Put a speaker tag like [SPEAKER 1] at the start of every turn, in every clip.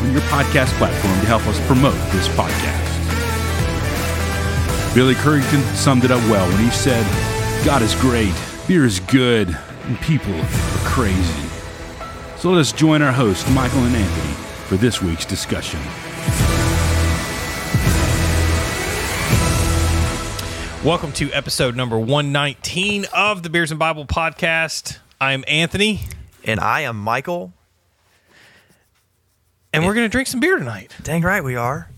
[SPEAKER 1] on your podcast platform to help us promote this podcast. Billy Currington summed it up well when he said, God is great, beer is good, and people are crazy. So let us join our hosts, Michael and Anthony, for this week's discussion.
[SPEAKER 2] Welcome to episode number 119 of the Beers and Bible podcast. I'm Anthony,
[SPEAKER 3] And I am Michael.
[SPEAKER 2] And we're going to drink some beer tonight
[SPEAKER 3] Dang right we are.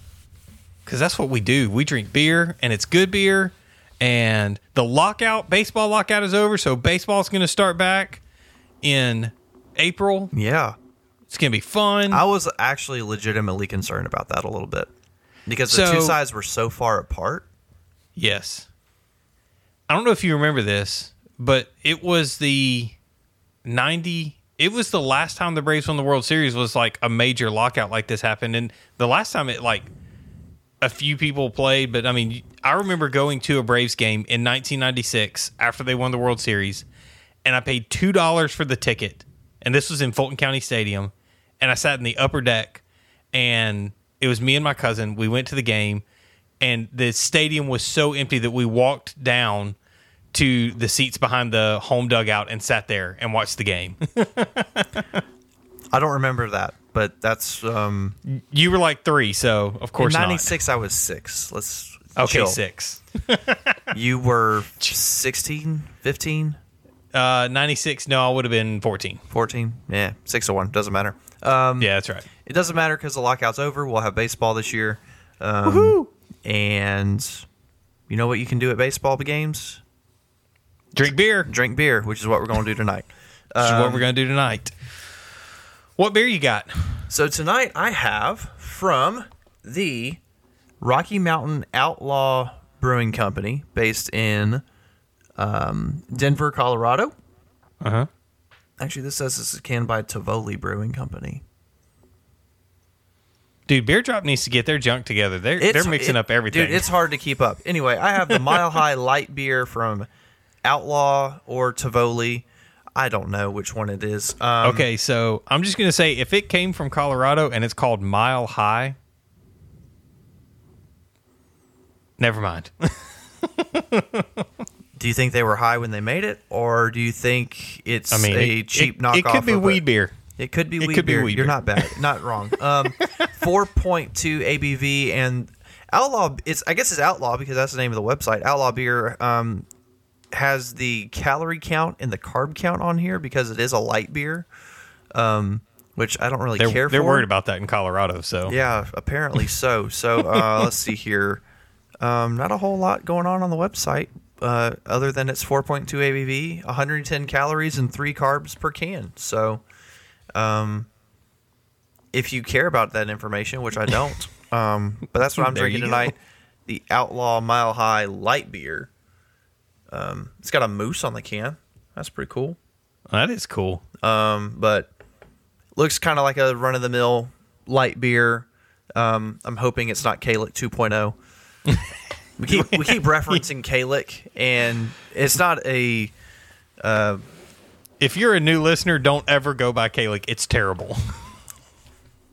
[SPEAKER 2] because that's what we do. We drink beer, and it's good beer. And the lockout, baseball lockout is over, so baseball's going to start back in April.
[SPEAKER 3] Yeah.
[SPEAKER 2] It's going to be fun.
[SPEAKER 3] I was actually legitimately concerned about that a little bit because the
[SPEAKER 2] So-
[SPEAKER 3] two sides were so far apart.
[SPEAKER 2] Yes. I don't know if you remember this, but it was the 90 it was the last time the Braves won the World Series was like a major lockout like this happened and the last time it like a few people played, but I mean, I remember going to a Braves game in 1996 after they won the World Series and I paid $2 for the ticket. And this was in Fulton County Stadium and I sat in the upper deck and it was me and my cousin. We went to the game and the stadium was so empty that we walked down to the seats behind the home dugout and sat there and watched the game.
[SPEAKER 3] I don't remember that, but that's um
[SPEAKER 2] you were like three, so of course not.
[SPEAKER 3] 96 I was 6. Let's
[SPEAKER 2] Okay,
[SPEAKER 3] chill.
[SPEAKER 2] six.
[SPEAKER 3] You were 16, 15,
[SPEAKER 2] Uh, 96, no, I would have been 14.
[SPEAKER 3] 14. Yeah, 6 to 1, doesn't matter. Um
[SPEAKER 2] Yeah, that's right.
[SPEAKER 3] it doesn't matter cuz the lockout's over. We'll have baseball this year. Um and you know what you can do at baseball games?
[SPEAKER 2] Drink beer.
[SPEAKER 3] Drink beer, which is what we're going to do tonight.
[SPEAKER 2] Which is what
[SPEAKER 3] Um,
[SPEAKER 2] we're going to do tonight. What beer you got?
[SPEAKER 3] So tonight I have from the Rocky Mountain Outlaw Brewing Company, based in um, Denver, Colorado.
[SPEAKER 2] Uh huh.
[SPEAKER 3] Actually, this says this is canned by Tivoli Brewing Company.
[SPEAKER 2] Dude, Beer Drop needs to get their junk together. They're they're mixing
[SPEAKER 3] it-
[SPEAKER 2] up everything.
[SPEAKER 3] Dude, it's hard to keep up. Anyway, I have the Mile High Light Beer from Outlaw or Tivoli. I don't know which one it is. Um,
[SPEAKER 2] okay, so I'm just gonna say if it came from Colorado and it's called Mile High, never mind.
[SPEAKER 3] Do you think they were high when they made it, or do you think it's
[SPEAKER 2] I mean,
[SPEAKER 3] a
[SPEAKER 2] it-
[SPEAKER 3] cheap
[SPEAKER 2] it,
[SPEAKER 3] knockoff?
[SPEAKER 2] It could be weed beer.
[SPEAKER 3] It could be
[SPEAKER 2] It
[SPEAKER 3] weed
[SPEAKER 2] could be
[SPEAKER 3] beer.
[SPEAKER 2] weed
[SPEAKER 3] You're
[SPEAKER 2] beer.
[SPEAKER 3] not bad, not wrong. Um, four point two ABV and outlaw. It's I guess it's outlaw because that's the name of the website. Outlaw beer um, has the calorie count and the carb count on here because it is a light beer, um, which I don't really
[SPEAKER 2] They're
[SPEAKER 3] care
[SPEAKER 2] they're
[SPEAKER 3] for.
[SPEAKER 2] worried about that in Colorado. So
[SPEAKER 3] Yeah, apparently so. So uh, let's see here. Um, not a whole lot going on on the website, uh, other than it's 4.2 ABV, 110 calories, and three carbs per can. So, um, if you care about that information, which I don't, um, but that's what I'm
[SPEAKER 2] There
[SPEAKER 3] drinking tonight. The Outlaw Mile High Light Beer. Um, it's got a moose on the can. That's pretty cool.
[SPEAKER 2] that is cool.
[SPEAKER 3] Um, but looks kind of like a run of the mill light beer. Um, I'm hoping it's not Kalik 2.0. we keep we keep referencing Kalik, and it's not a.
[SPEAKER 2] If you're a new listener, don't ever go by Kalik. It's terrible.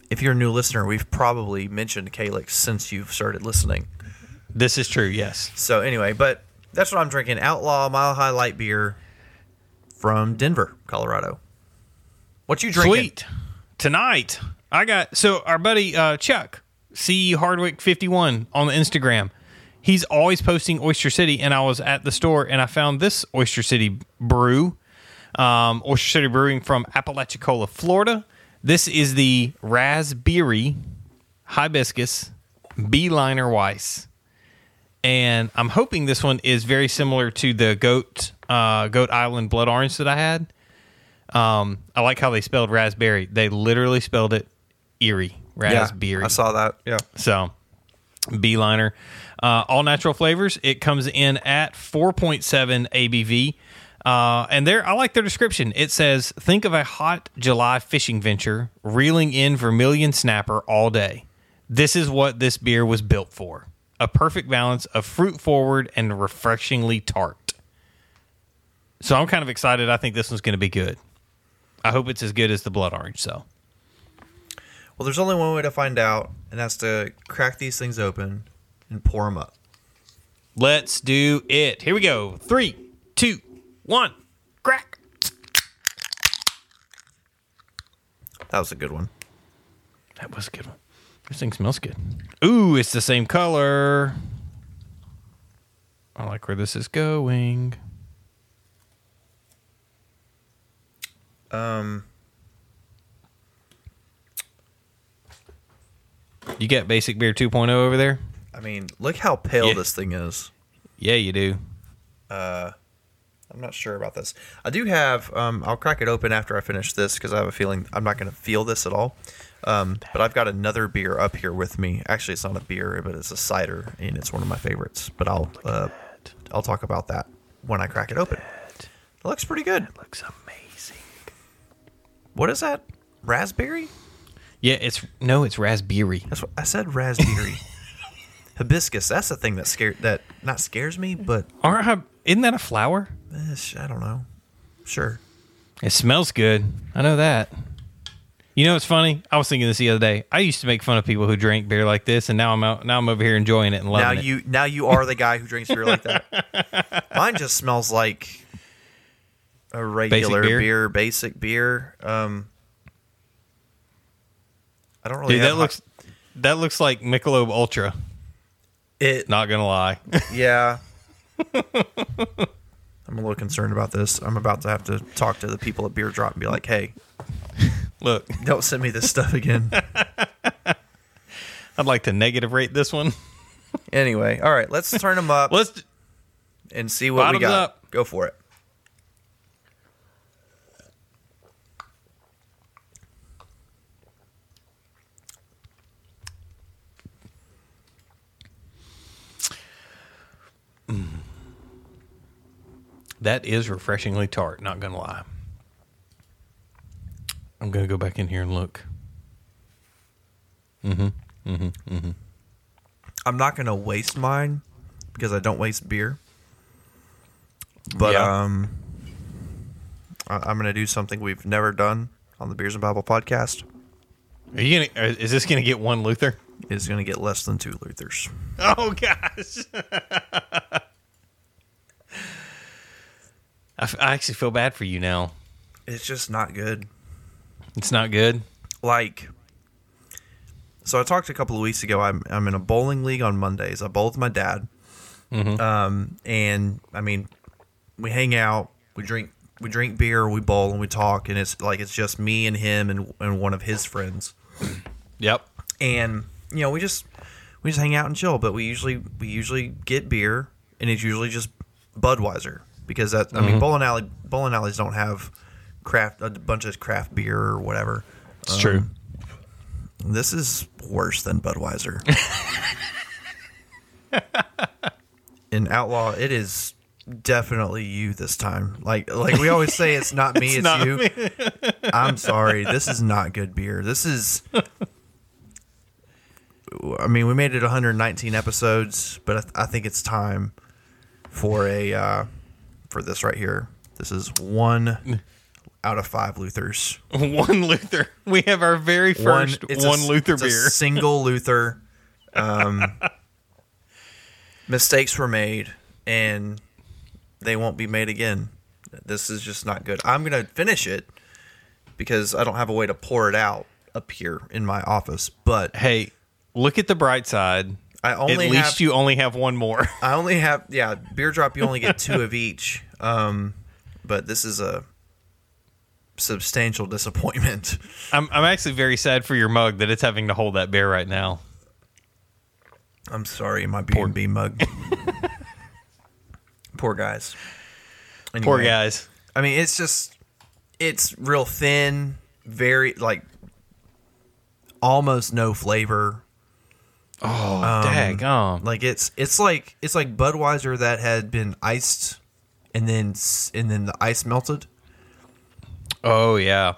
[SPEAKER 3] If you're a new listener, we've probably mentioned Kalik since you've started listening.
[SPEAKER 2] this is true. Yes.
[SPEAKER 3] So anyway, but that's what I'm drinking: Outlaw Mile High Light Beer from Denver, Colorado. What you drinking?
[SPEAKER 2] Sweet. Tonight, I got so our buddy uh, Chuck C Hardwick fifty one on the Instagram. He's always posting Oyster City, and I was at the store and I found this Oyster City brew, um, Oyster City Brewing from Apalachicola, Florida. This is the Raspberry Hibiscus Beeliner Weiss, and I'm hoping this one is very similar to the Goat uh, Goat Island Blood Orange that I had. Um, I like how they spelled raspberry. They literally spelled it eerie
[SPEAKER 3] Yeah,
[SPEAKER 2] raspberry.
[SPEAKER 3] I saw that. Yeah.
[SPEAKER 2] So Beeliner. Uh, all natural flavors. It comes in at 4.7 ABV. Uh, and there, I like their description. It says, "Think of a hot July fishing venture, reeling in Vermilion snapper all day. This is what this beer was built for: a perfect balance of fruit forward and refreshingly tart." So I'm kind of excited. I think this one's going to be good. I hope it's as good as the blood orange. So
[SPEAKER 3] Well, there's only one way to find out, and that's to crack these things open and pour them up.
[SPEAKER 2] let's do it. Here we go. Three, two, one, crack.
[SPEAKER 3] That was a good one.
[SPEAKER 2] That was a good one. This thing smells good. Ooh, it's the same color. I like where this is going.
[SPEAKER 3] Um,
[SPEAKER 2] You got basic beer 2.0 over there?
[SPEAKER 3] I mean, look how pale
[SPEAKER 2] Yeah.
[SPEAKER 3] this thing is.
[SPEAKER 2] Yeah, you do.
[SPEAKER 3] Uh, I'm not sure about this. I do have. Um, I'll crack it open after I finish this because I have a feeling I'm not going to feel this at all. Um, but I've got another beer up here with me. Actually, it's not a beer, but it's a cider, and it's one of my favorites. But I'll uh, I'll talk about that when I crack it open. It looks pretty good.
[SPEAKER 2] Looks amazing.
[SPEAKER 3] What is that? Raspberry?
[SPEAKER 2] Yeah, it's no, it's raspberry.
[SPEAKER 3] That's what I said. Raspberry. Hibiscus. That's the thing that scared that not scares me, but
[SPEAKER 2] Aren't hib- isn't that a flower?
[SPEAKER 3] I don't know. Sure.
[SPEAKER 2] It smells good. I know that. You know, it's funny. I was thinking this the other day. I used to make fun of people who drink beer like this, and now I'm out. Now I'm over here enjoying it and
[SPEAKER 3] now
[SPEAKER 2] loving it.
[SPEAKER 3] you now you are the guy who drinks beer like that. Mine just smells like a regular
[SPEAKER 2] beer?
[SPEAKER 3] beer? basic beer. Um, I don't really.
[SPEAKER 2] Dude, that
[SPEAKER 3] hi-
[SPEAKER 2] looks that looks like Michelob Ultra.
[SPEAKER 3] it.
[SPEAKER 2] Not gonna lie.
[SPEAKER 3] Yeah. I'm a little concerned about this. I'm about to have to talk to the people at Beer Drop and be like, "Hey,
[SPEAKER 2] Look,
[SPEAKER 3] don't send me this stuff again."
[SPEAKER 2] I'd like to negative rate this one.
[SPEAKER 3] anyway, all right, let's turn them up
[SPEAKER 2] Let's.
[SPEAKER 3] and see what we got.
[SPEAKER 2] up.
[SPEAKER 3] Go for it. Mm.
[SPEAKER 2] That is refreshingly tart. Not gonna lie. I'm gonna go back in here and look. Mm-hmm. Mm-hmm. Mm-hmm.
[SPEAKER 3] I'm not going to waste mine because I don't waste beer. But
[SPEAKER 2] Yeah.
[SPEAKER 3] um, I- I'm going to do something we've never done on the Beers and Bible podcast.
[SPEAKER 2] Are you gonna? Is this gonna get one Luther?
[SPEAKER 3] It's going to get less than two Luthers.
[SPEAKER 2] Oh gosh. I, f- I actually feel bad for you now.
[SPEAKER 3] It's just not good.
[SPEAKER 2] It's not good.
[SPEAKER 3] Like, so I talked a couple of weeks ago. I'm I'm in a bowling league on Mondays. I bowl with my dad. Um, and I mean, we hang out, we drink, we drink beer, we bowl, and we talk, and it's like it's just me and him and and one of his friends.
[SPEAKER 2] Yep.
[SPEAKER 3] and you know we just we just hang out and chill but we usually we usually get beer and it's usually just budweiser because that i mean bowling alley bowling alleys don't have craft a bunch of craft beer or whatever
[SPEAKER 2] It's true.
[SPEAKER 3] this is worse than budweiser in outlaw it is definitely you this time like like we always say it's not me it's,
[SPEAKER 2] not
[SPEAKER 3] you
[SPEAKER 2] me.
[SPEAKER 3] i'm sorry this is not good beer this is I mean, we made it 119 episodes, but I, th- I think it's time for a uh, for this right here. This is one out of five Luthers.
[SPEAKER 2] one Luther. We have our very first one,
[SPEAKER 3] it's a
[SPEAKER 2] Luther
[SPEAKER 3] it's a
[SPEAKER 2] beer.
[SPEAKER 3] single Luther. Um, mistakes were made, and they won't be made again. This is just not good. I'm gonna finish it because I don't have a way to pour it out up here in my office. But
[SPEAKER 2] hey, look at the bright side.
[SPEAKER 3] I only
[SPEAKER 2] At least
[SPEAKER 3] have,
[SPEAKER 2] you only have one more.
[SPEAKER 3] I only have yeah, beer drop you only get two of each. Um but this is a substantial disappointment.
[SPEAKER 2] I'm I'm actually very sad for your mug that it's having to hold that beer right now.
[SPEAKER 3] I'm sorry, my B and B mug. Poor guys.
[SPEAKER 2] Poor guys.
[SPEAKER 3] I mean, it's just it's real thin, very like almost no flavor.
[SPEAKER 2] Oh,
[SPEAKER 3] Um,
[SPEAKER 2] daggum.
[SPEAKER 3] Like it's it's like it's like Budweiser that had been iced, and then and then the ice melted.
[SPEAKER 2] Oh yeah.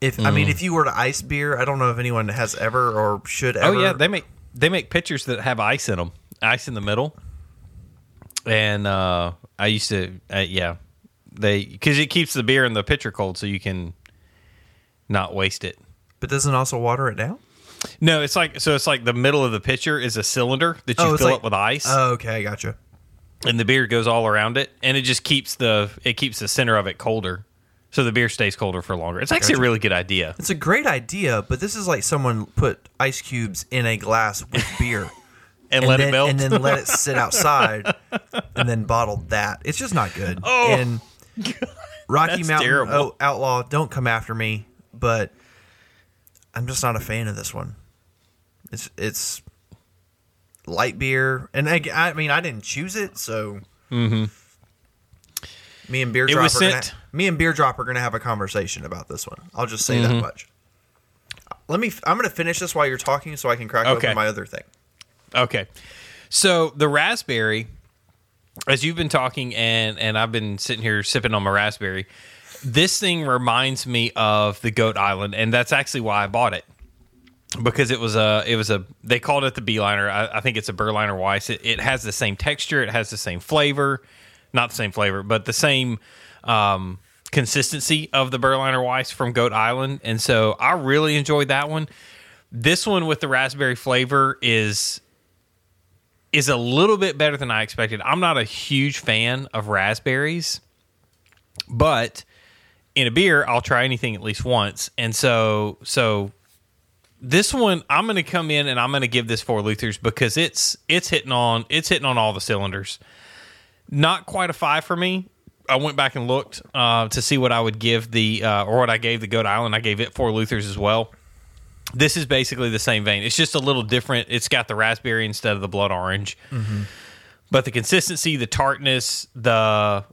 [SPEAKER 3] If I mean, if you were to ice beer, I don't know if anyone has ever or should ever.
[SPEAKER 2] Oh yeah, they make they make pitchers that have ice in them, ice in the middle. And uh, I used to, uh, yeah, they because it keeps the beer in the pitcher cold, so you can not waste it.
[SPEAKER 3] but doesn't also water it down.
[SPEAKER 2] No, it's like so. It's like the middle of the pitcher is a cylinder that you
[SPEAKER 3] Oh,
[SPEAKER 2] fill
[SPEAKER 3] like-
[SPEAKER 2] up with ice,
[SPEAKER 3] Oh, okay, I gotcha.
[SPEAKER 2] and the beer goes all around it, and it just keeps the it keeps the center of it colder, so the beer stays colder for longer. It's actually a really good idea.
[SPEAKER 3] It's a great idea, but this is like someone put ice cubes in a glass with beer.
[SPEAKER 2] And, let
[SPEAKER 3] then,
[SPEAKER 2] it melt.
[SPEAKER 3] and then let it sit outside, and then bottled that. It's just not good.
[SPEAKER 2] Oh,
[SPEAKER 3] and Rocky Mountain
[SPEAKER 2] terrible.
[SPEAKER 3] oh, Outlaw, don't come after me, but I'm just not a fan of this one. It's it's light beer, and I, I mean I didn't choose it, so me and Beer
[SPEAKER 2] Mm-hmm. It
[SPEAKER 3] Drop
[SPEAKER 2] was sent-
[SPEAKER 3] me and Beer Drop are gonna have a conversation about this one. I'll just say
[SPEAKER 2] Mm-hmm.
[SPEAKER 3] that much. Let me. I'm gonna finish this while you're talking, so I can crack
[SPEAKER 2] Okay.
[SPEAKER 3] open my other thing.
[SPEAKER 2] Okay. So the raspberry, as you've been talking and and I've been sitting here sipping on my raspberry, this thing reminds me of the Goat Island, and that's actually why I bought it. Because it was a, it was a, they called it the Beeliner. I, I think it's a Berliner Weiss. It, it has the same texture, it has the same flavor, not the same flavor, but the same um, consistency of the Berliner Weiss from Goat Island. And so I really enjoyed that one. This one with the raspberry flavor is is a little bit better than I expected. I'm not a huge fan of raspberries, but in a beer, I'll try anything at least once. And so, so this one, I'm going to come in and I'm going to give this four Luthers because it's it's hitting on it's hitting on all the cylinders. Not quite a five for me. I went back and looked uh, to see what I would give the uh, or what I gave the Goat Island. I gave it four Luthers as well this is basically the same vein. It's just a little different. It's got the raspberry instead of the blood orange. But the consistency, the tartness, the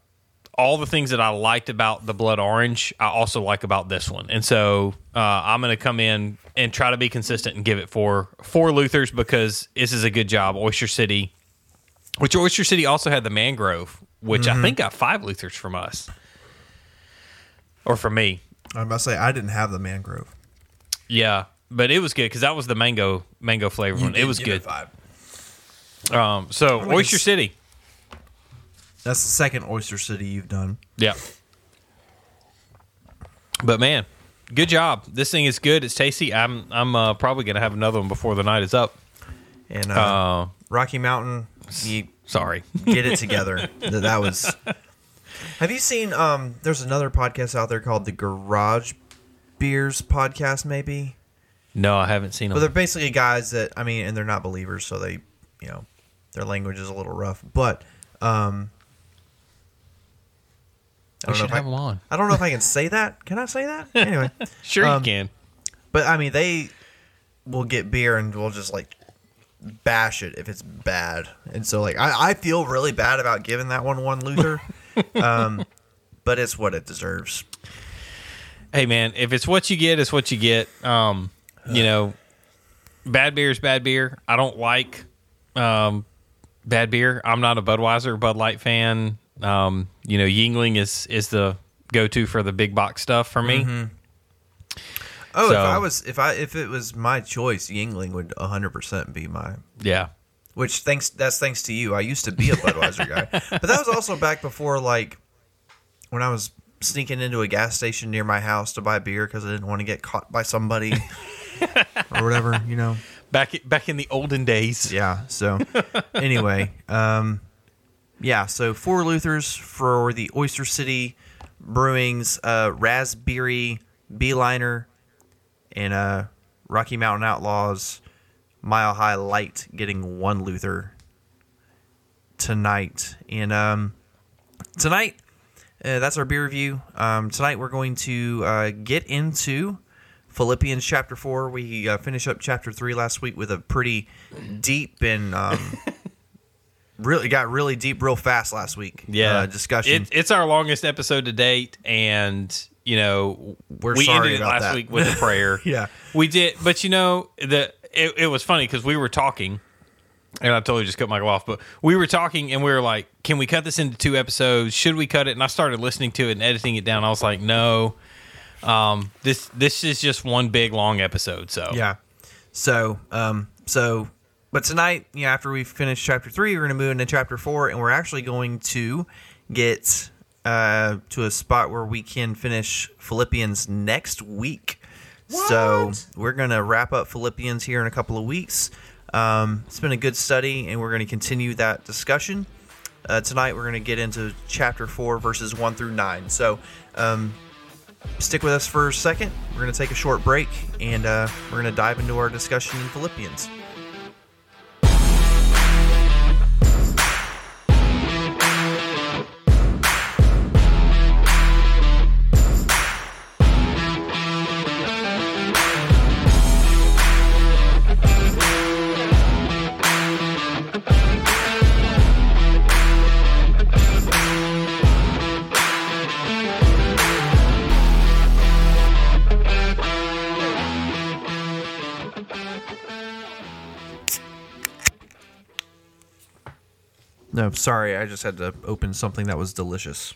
[SPEAKER 2] all the things that I liked about the blood orange, I also like about this one. And so uh, I'm going to come in and try to be consistent and give it four four Luthers because this is a good job. Oyster City, which Oyster City also had the mangrove, which I think got five Luthers from us or from me.
[SPEAKER 3] I must say I didn't have the mangrove.
[SPEAKER 2] Yeah, but it was good because that was the mango mango flavor one. It was good. Um, so
[SPEAKER 3] gonna
[SPEAKER 2] Oyster City.
[SPEAKER 3] That's the second Oyster City you've done.
[SPEAKER 2] Yeah. But man, good job. This thing is good. It's tasty. I'm I'm uh, probably gonna have another one before the night is up.
[SPEAKER 3] And uh,
[SPEAKER 2] Uh,
[SPEAKER 3] Rocky Mountain, you
[SPEAKER 2] sorry.
[SPEAKER 3] get it together. That that was. Have you seen? Um, there's another podcast out there called the Garage Beers Podcast, maybe.
[SPEAKER 2] no, I haven't seen them.
[SPEAKER 3] But they're basically guys that I mean, and they're not believers, so they, you know, their language is a little rough. But um, I don't know
[SPEAKER 2] should
[SPEAKER 3] if
[SPEAKER 2] have
[SPEAKER 3] I,
[SPEAKER 2] them on.
[SPEAKER 3] I don't know if I can say that. Can I say that? Anyway,
[SPEAKER 2] Sure,
[SPEAKER 3] um,
[SPEAKER 2] you can.
[SPEAKER 3] but I mean, they will get beer and we'll just like bash it if it's bad. And so, like, I, I feel really bad about giving that one one Luther, um, but it's what it deserves.
[SPEAKER 2] Hey man, if it's what you get, it's what you get. Um, you know, bad beer is bad beer. I don't like um, bad beer. I'm not a Budweiser or Bud Light fan. Um, you know, Yuengling is is the go to for the big box stuff for me.
[SPEAKER 3] Oh, if I was if I if it was my choice, Yuengling would 100 percent be my.
[SPEAKER 2] Yeah.
[SPEAKER 3] Which thanks that's thanks to you. I used to be a Budweiser guy, but that was also back before like when I was sneaking into a gas station near my house to buy beer because I didn't want to get caught by somebody or whatever, you know.
[SPEAKER 2] Back back in the olden days.
[SPEAKER 3] Yeah. So anyway, um, yeah. So four Luthers for the Oyster City Brewing's uh, Raspberry Beeliner and uh, Rocky Mountain Outlaws Mile High Light getting one Luther tonight. And um, tonight, uh, that's our beer review. Um, tonight we're going to uh, get into Philippians chapter four. We uh, finished up chapter three last week with a pretty deep and um, really got really deep real fast last week.
[SPEAKER 2] Yeah.
[SPEAKER 3] uh, discussion.
[SPEAKER 2] It, it's our longest episode to date, and you know
[SPEAKER 3] We're
[SPEAKER 2] we ended it last
[SPEAKER 3] that.
[SPEAKER 2] week with a prayer.
[SPEAKER 3] Yeah.
[SPEAKER 2] we did, but you know the it, it was funny because we were talking, and I totally just cut Michael off, but we were talking and we were like, "Can we cut this into two episodes? Should we cut it?" And I started listening to it and editing it down. I was like, "No, um, this this is just one big long episode." So
[SPEAKER 3] Yeah. So, um, so, but tonight, you know, after we finish chapter three, we're going to move into chapter four, and we're actually going to get uh, to a spot where we can finish Philippians next week. So we're going to wrap up Philippians here in a couple of weeks. Um, it's been a good study, and we're going to continue that discussion. Uh, tonight, we're going to get into chapter four, verses one through nine. So, um, stick with us for a second. We're going to take a short break and uh, we're going to dive into our discussion in Philippians. No, sorry, I just had to open something that was delicious.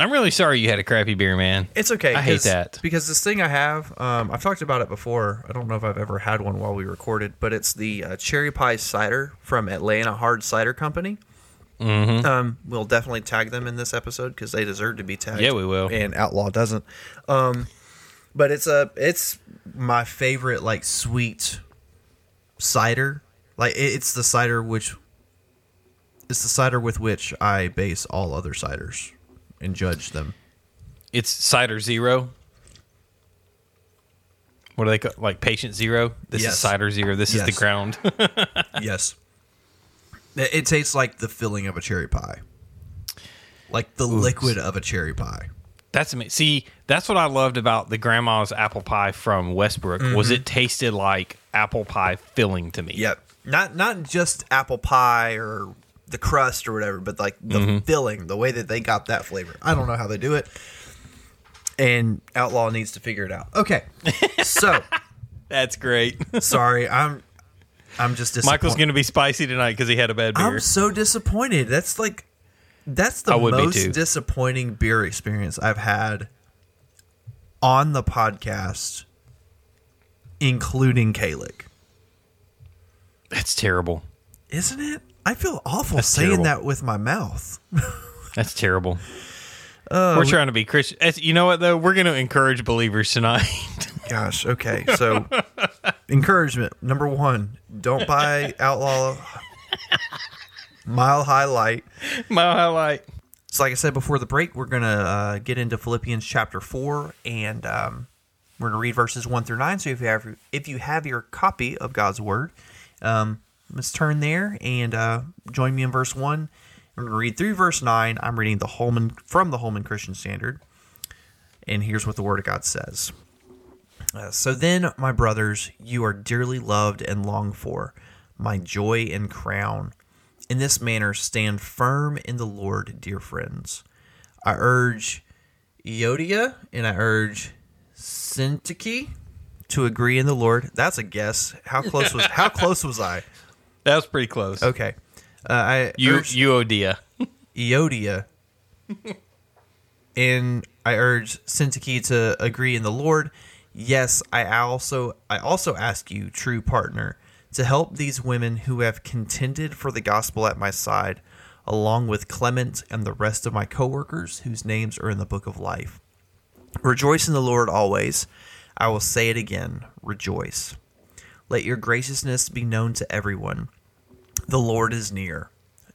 [SPEAKER 2] I'm really sorry you had a crappy beer, man.
[SPEAKER 3] It's okay.
[SPEAKER 2] I hate that.
[SPEAKER 3] because this thing I have, um, I've talked about it before. I don't know if I've ever had one while we recorded, but it's the uh, cherry pie cider from Atlanta Hard Cider Company. Mm-hmm. Um, we'll definitely tag them in this episode because they deserve to be tagged.
[SPEAKER 2] Yeah, we will.
[SPEAKER 3] And Outlaw doesn't. Um, but it's a it's my favorite like sweet cider. Like it's the cider which it's the cider with which I base all other ciders and judge them.
[SPEAKER 2] It's cider zero. What are they call like patient zero? This
[SPEAKER 3] Yes.
[SPEAKER 2] is cider zero. This is the ground.
[SPEAKER 3] Yes. It, it tastes like the filling of a cherry pie. Like the liquid of a cherry pie.
[SPEAKER 2] That's amazing. See, that's what I loved about the grandma's apple pie from Westbrook
[SPEAKER 3] Mm-hmm.
[SPEAKER 2] was it tasted like apple pie filling to me.
[SPEAKER 3] Yep. Not not just apple pie or the crust or whatever, but like the mm-hmm. filling, the way that they got that flavor. I don't know how they do it. And Outlaw needs to figure it out. Okay. So,
[SPEAKER 2] That's great.
[SPEAKER 3] sorry. I'm I'm just disappointed.
[SPEAKER 2] Michael's going to be spicy tonight because he had a bad beer.
[SPEAKER 3] I'm so disappointed. That's like that's the
[SPEAKER 2] I would be
[SPEAKER 3] most disappointing beer experience I've had on the podcast, including Kalik.
[SPEAKER 2] That's terrible.
[SPEAKER 3] Isn't it? I feel awful
[SPEAKER 2] That's
[SPEAKER 3] saying
[SPEAKER 2] terrible.
[SPEAKER 3] that with my mouth.
[SPEAKER 2] That's terrible.
[SPEAKER 3] Uh,
[SPEAKER 2] We're trying to be Christian. You know what though? We're going to encourage believers tonight.
[SPEAKER 3] Gosh, okay. So, encouragement number one: don't buy Outlaw Mile High Light.
[SPEAKER 2] My highlight.
[SPEAKER 3] So, like I said before the break, we're going to uh, get into Philippians chapter four, and um, we're going to read verses one through nine. So, if you have if you have your copy of God's Word, um, let's turn there and uh, join me in verse one. We're going to read through verse nine. I'm reading the Holman from the Holman Christian Standard, and here's what the Word of God says. Uh, so then, my brothers, you are dearly loved and longed for, my joy and crown. In this manner, stand firm in the Lord, dear friends. I urge Eodia and I urge Syntyche to agree in the Lord. That's a guess. How close was how close was I?
[SPEAKER 2] That was pretty close.
[SPEAKER 3] Okay, uh, I
[SPEAKER 2] You,
[SPEAKER 3] urge
[SPEAKER 2] Euodia.
[SPEAKER 3] Eodia and I urge Syntyche to agree in the Lord. Yes, I also I also ask you, true partner, to help these women who have contended for the gospel at my side, along with Clement and the rest of my coworkers whose names are in the book of life. Rejoice in the Lord always. I will say it again, rejoice. Let your graciousness be known to everyone. The Lord is near.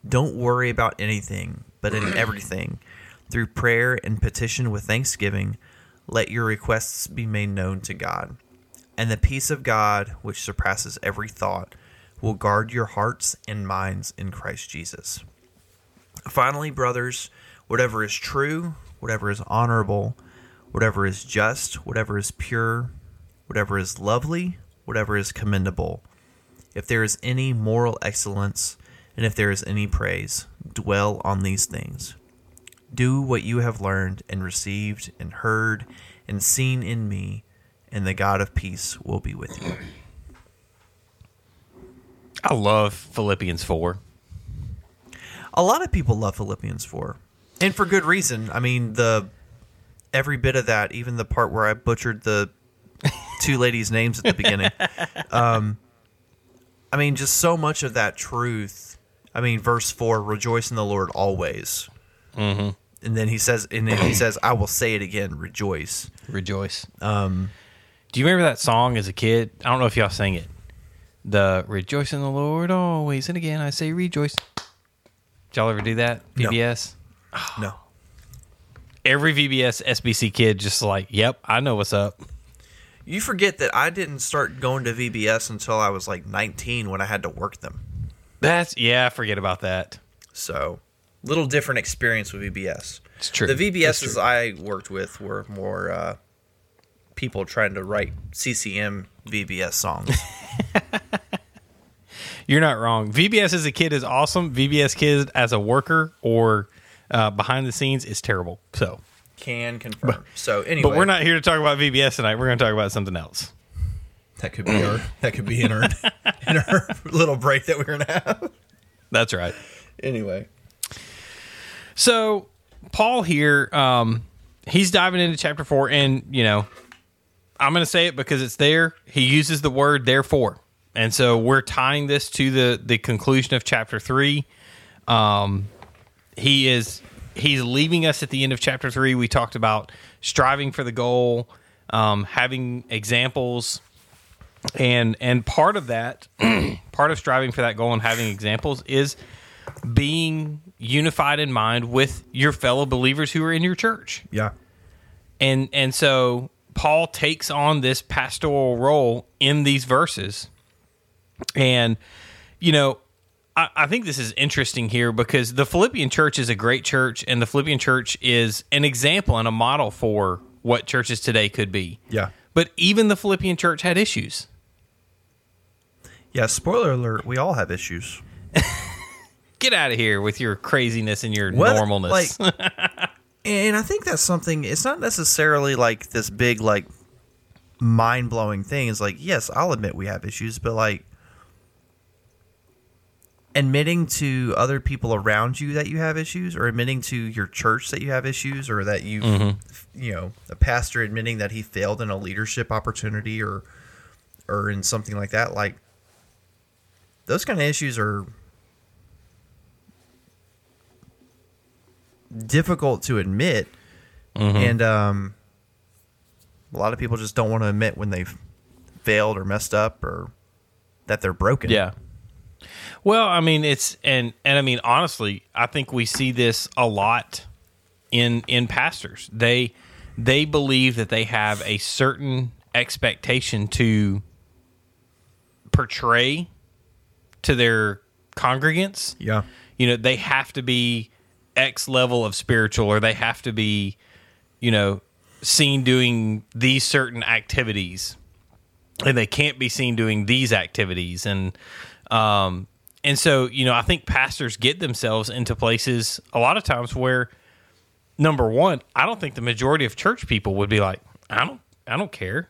[SPEAKER 3] Don't worry about anything, but in everything, through prayer and petition with thanksgiving, let your requests be made known to God. And the peace of God, which surpasses every thought, will guard your hearts and minds in Christ Jesus. Finally, brothers, whatever is true, whatever is honorable, whatever is just, whatever is pure, whatever is lovely, whatever is commendable, if there is any moral excellence, and if there is any praise, dwell on these things. Do what you have learned and received and heard and seen in me, and the God of peace will be with you.
[SPEAKER 2] I love Philippians 4.
[SPEAKER 3] A lot of people love Philippians 4. And for good reason. I mean, the every bit of that, even the part where I butchered the two ladies' names at the beginning. Um, I mean, just so much of that truth. I mean, verse 4, rejoice in the Lord always. Mm-hmm. And then he says, and then he says, I will say it again, rejoice.
[SPEAKER 2] Rejoice. Um, Do you remember that song as a kid? I don't know if y'all sang it. The rejoice in the Lord always, and again I say rejoice. Did y'all ever do that?
[SPEAKER 3] No.
[SPEAKER 2] VBS.
[SPEAKER 3] No.
[SPEAKER 2] Every VBS SBC kid just like, yep, I know what's up.
[SPEAKER 3] You forget that I didn't start going to VBS until I was like 19 when I had to work them.
[SPEAKER 2] That's yeah, forget about that.
[SPEAKER 3] So, little different experience with VBS.
[SPEAKER 2] It's true.
[SPEAKER 3] The VBSs
[SPEAKER 2] true.
[SPEAKER 3] I worked with were more uh, people trying to write CCM VBS songs.
[SPEAKER 2] You're not wrong. VBS as a kid is awesome. VBS kid as a worker or uh, behind the scenes is terrible. So,
[SPEAKER 3] Can confirm. so anyway,
[SPEAKER 2] but we're not here to talk about VBS tonight. We're going to talk about something else.
[SPEAKER 3] That could be our. That could be in our in our little break that we're gonna have.
[SPEAKER 2] That's right.
[SPEAKER 3] Anyway,
[SPEAKER 2] So Paul here, um, he's diving into chapter four, and you know, I'm going to say it because it's there. He uses the word therefore, and so we're tying this to the the conclusion of chapter three. Um, he is he's leaving us at the end of chapter three. We talked about striving for the goal, um, having examples, and and part of that, part of striving for that goal and having examples is being unified in mind with your fellow believers who are in your church.
[SPEAKER 3] yeah,
[SPEAKER 2] And and so Paul takes on this pastoral role in these verses. And you know, I, I think this is interesting here because the Philippian church is a great church, and the Philippian church is an example and a model for what churches today could be.
[SPEAKER 3] yeah,
[SPEAKER 2] But even the Philippian church had issues.
[SPEAKER 3] yeah. Spoiler alert: we all have issues.
[SPEAKER 2] Get out of here with your craziness and your
[SPEAKER 3] What-
[SPEAKER 2] normalness.
[SPEAKER 3] like- And I think that's something. It's not necessarily like this big, like mind blowing thing. It's like, yes, I'll admit we have issues, but like admitting to other people around you that you have issues, or admitting to your church that you have issues, or that you, you know, a pastor admitting that he failed in a leadership opportunity, or or in something like that. Like those kind of issues are difficult to admit, and um, a lot of people just don't want to admit when they've failed or messed up or that they're broken.
[SPEAKER 2] Yeah. Well, I mean, it's and and I mean, honestly, I think we see this a lot in in pastors. They they believe that they have a certain expectation to portray to their congregants.
[SPEAKER 3] yeah,
[SPEAKER 2] You know, they have to be X level of spiritual, or they have to be, you know, seen doing these certain activities and they can't be seen doing these activities and um and so you know i think pastors get themselves into places a lot of times where number one i don't think the majority of church people would be like i don't i don't care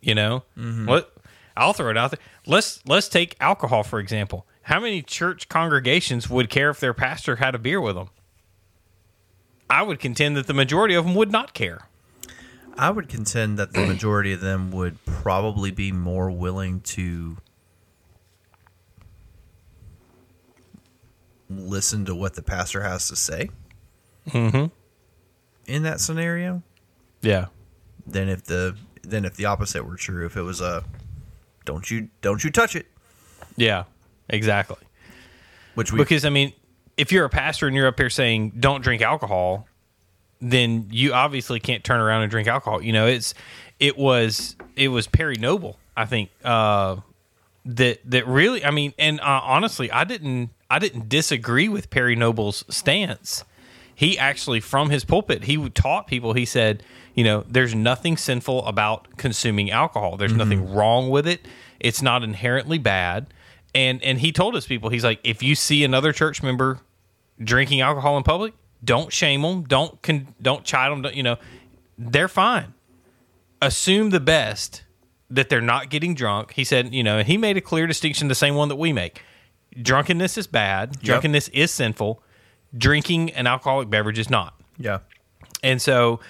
[SPEAKER 2] you know? Mm-hmm. What i'll throw it out there. Let's let's take alcohol for example. How many church congregations would care if their pastor had a beer with them? I would contend that the majority of them would not care.
[SPEAKER 3] I would contend that the majority of them would probably be more willing to listen to what the pastor has to say
[SPEAKER 2] mm-hmm
[SPEAKER 3] in that scenario
[SPEAKER 2] yeah
[SPEAKER 3] then if the than if the opposite were true. If it was a don't you don't you touch it,
[SPEAKER 2] yeah exactly
[SPEAKER 3] which we
[SPEAKER 2] because I mean, if you're a pastor and you're up here saying don't drink alcohol, then you obviously can't turn around and drink alcohol. You know, it's it was it was Perry Noble, I think, uh, that that really. I mean, and uh, honestly, I didn't I didn't disagree with Perry Noble's stance. He actually, from his pulpit, he taught people. He said, you know, there's nothing sinful about consuming alcohol. There's mm-hmm. nothing wrong with it. It's not inherently bad. And and he told his people, he's like, if you see another church member drinking alcohol in public, don't shame them, don't con- don't chide them. Don't, you know, they're fine. assume the best that they're not getting drunk. He said, you know, and he made a clear distinction, the same one that we make. Drunkenness is bad. Drunkenness is sinful. Drinking an alcoholic beverage is not.
[SPEAKER 3] Yeah.
[SPEAKER 2] And so,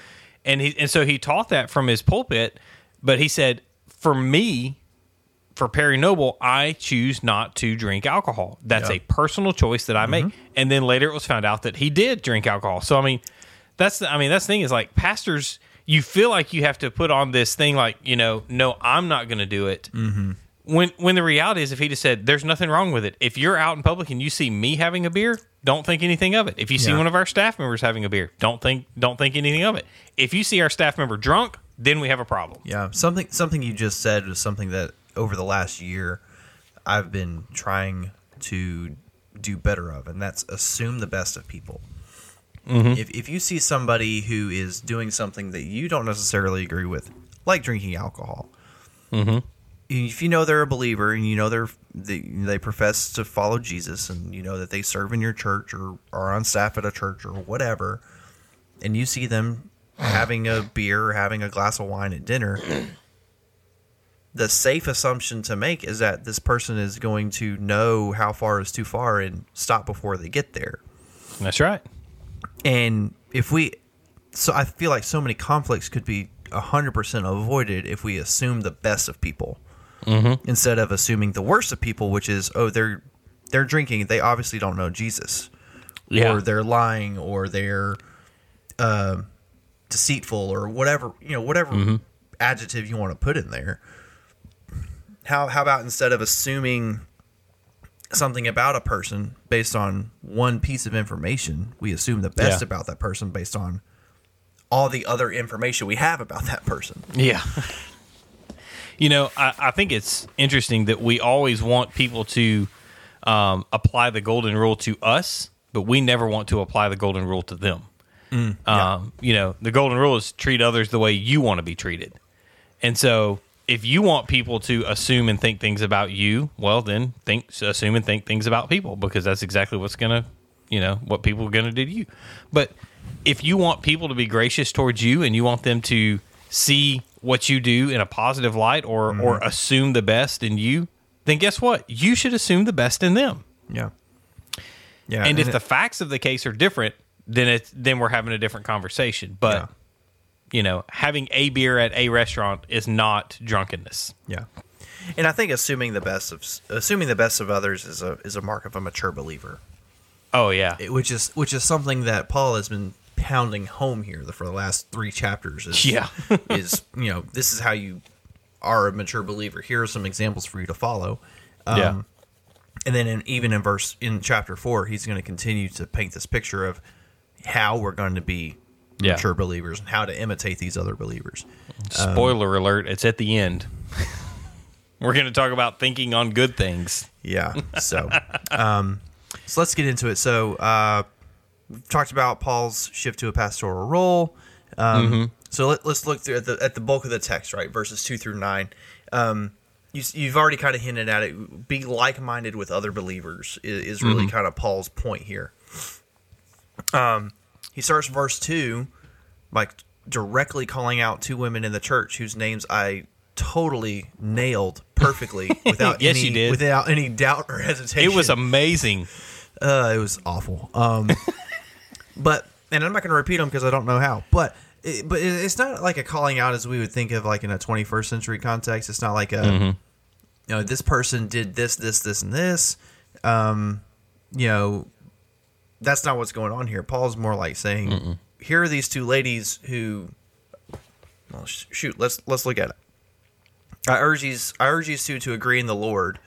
[SPEAKER 2] and he and so he taught that from his pulpit. But he said, for me, for Perry Noble, I choose not to drink alcohol. That's
[SPEAKER 3] Yeah.
[SPEAKER 2] a personal choice that I make. And then later it was found out that he did drink alcohol. So I mean, that's the, I mean that's the thing is like pastors, you feel like you have to put on this thing like you know, no, I'm not going to do it. Mm-hmm. When when the reality is, if he just said, "There's nothing wrong with it," if you're out in public and you see me having a beer, don't think anything of it. If you see
[SPEAKER 3] Yeah.
[SPEAKER 2] one of our staff members having a beer, don't think don't think anything of it. If you see our staff member drunk, then we have a problem.
[SPEAKER 3] Yeah, something something you just said was something that over the last year I've been trying to do better of, and that's assume the best of people. Mm-hmm. If if you see somebody who is doing something that you don't necessarily agree with, like drinking alcohol, mm-hmm. If you know they're a believer and you know they're they, they profess to follow Jesus and you know that they serve in your church or are on staff at a church or whatever, and you see them having a beer or having a glass of wine at dinner, the safe assumption to make is that this person is going to know how far is too far and stop before they get there.
[SPEAKER 2] That's right.
[SPEAKER 3] And if we, so I feel like so many conflicts could be 100% avoided if we assume the best of people instead of assuming the worst of people, which is, oh, they're, they're drinking. They obviously don't know Jesus
[SPEAKER 2] Yeah.
[SPEAKER 3] or they're lying or they're uh, deceitful or whatever, you know, whatever adjective you want to put in there. How, how about instead of assuming something about a person based on one piece of information, we assume the best
[SPEAKER 2] Yeah.
[SPEAKER 3] about that person based on all the other information we have about that person.
[SPEAKER 2] Yeah. You know, I, I think it's interesting that we always want people to um, apply the golden rule to us, but we never want to apply the golden rule to them. um, you know, the golden rule is treat others the way you want to be treated. And so if you want people to assume and think things about you, well, then think, assume and think things about people because that's exactly what's going to, you know, what people are going to do to you. But if you want people to be gracious towards you and you want them to see what you do in a positive light or, mm-hmm. or assume the best in you, then guess what? You should assume the best in them.
[SPEAKER 3] Yeah. Yeah.
[SPEAKER 2] And if
[SPEAKER 3] it-
[SPEAKER 2] the facts of the case are different, then it's then we're having a different conversation. But
[SPEAKER 3] Yeah.
[SPEAKER 2] you know, having a beer at a restaurant is not drunkenness.
[SPEAKER 3] Yeah, and I think assuming the best of assuming the best of others is a is a mark of a mature believer,
[SPEAKER 2] Oh yeah,
[SPEAKER 3] It- which is which is something that Paul has been pounding home here for the last three chapters. Is,
[SPEAKER 2] Yeah.
[SPEAKER 3] is you know this is how you are a mature believer. Here are some examples for you to follow. Um,
[SPEAKER 2] yeah,
[SPEAKER 3] And then in, even in verse in chapter four, he's going to continue to paint this picture of how we're going to be
[SPEAKER 2] Yeah.
[SPEAKER 3] mature believers and how to imitate these other believers.
[SPEAKER 2] Spoiler alert: it's at the end. we're going to talk about thinking on good things.
[SPEAKER 3] Yeah. So, um, so let's get into it. So, uh, we've talked about Paul's shift to a pastoral role. Um, So let, let's look through at the at the bulk of the text, right? Verses two through nine. Um, you, you've already kind of hinted at it. Be like minded with other believers is, is really kind of Paul's point here. Um, he starts verse two by directly calling out two women in the church whose names I totally nailed perfectly without
[SPEAKER 2] Yes,
[SPEAKER 3] any
[SPEAKER 2] you did.
[SPEAKER 3] without any doubt or hesitation.
[SPEAKER 2] It was amazing.
[SPEAKER 3] Uh, it was awful. Um, but and I'm not going to repeat them because I don't know how. But it, but it's not like a calling out as we would think of like in a 21st century context. It's not like a you know this person did this this this and this. Um, you know that's not what's going on here. Paul's more like saying here are these two ladies who. Well, sh- shoot, let's let's look at it. I urge these I urge these two to agree in the Lord,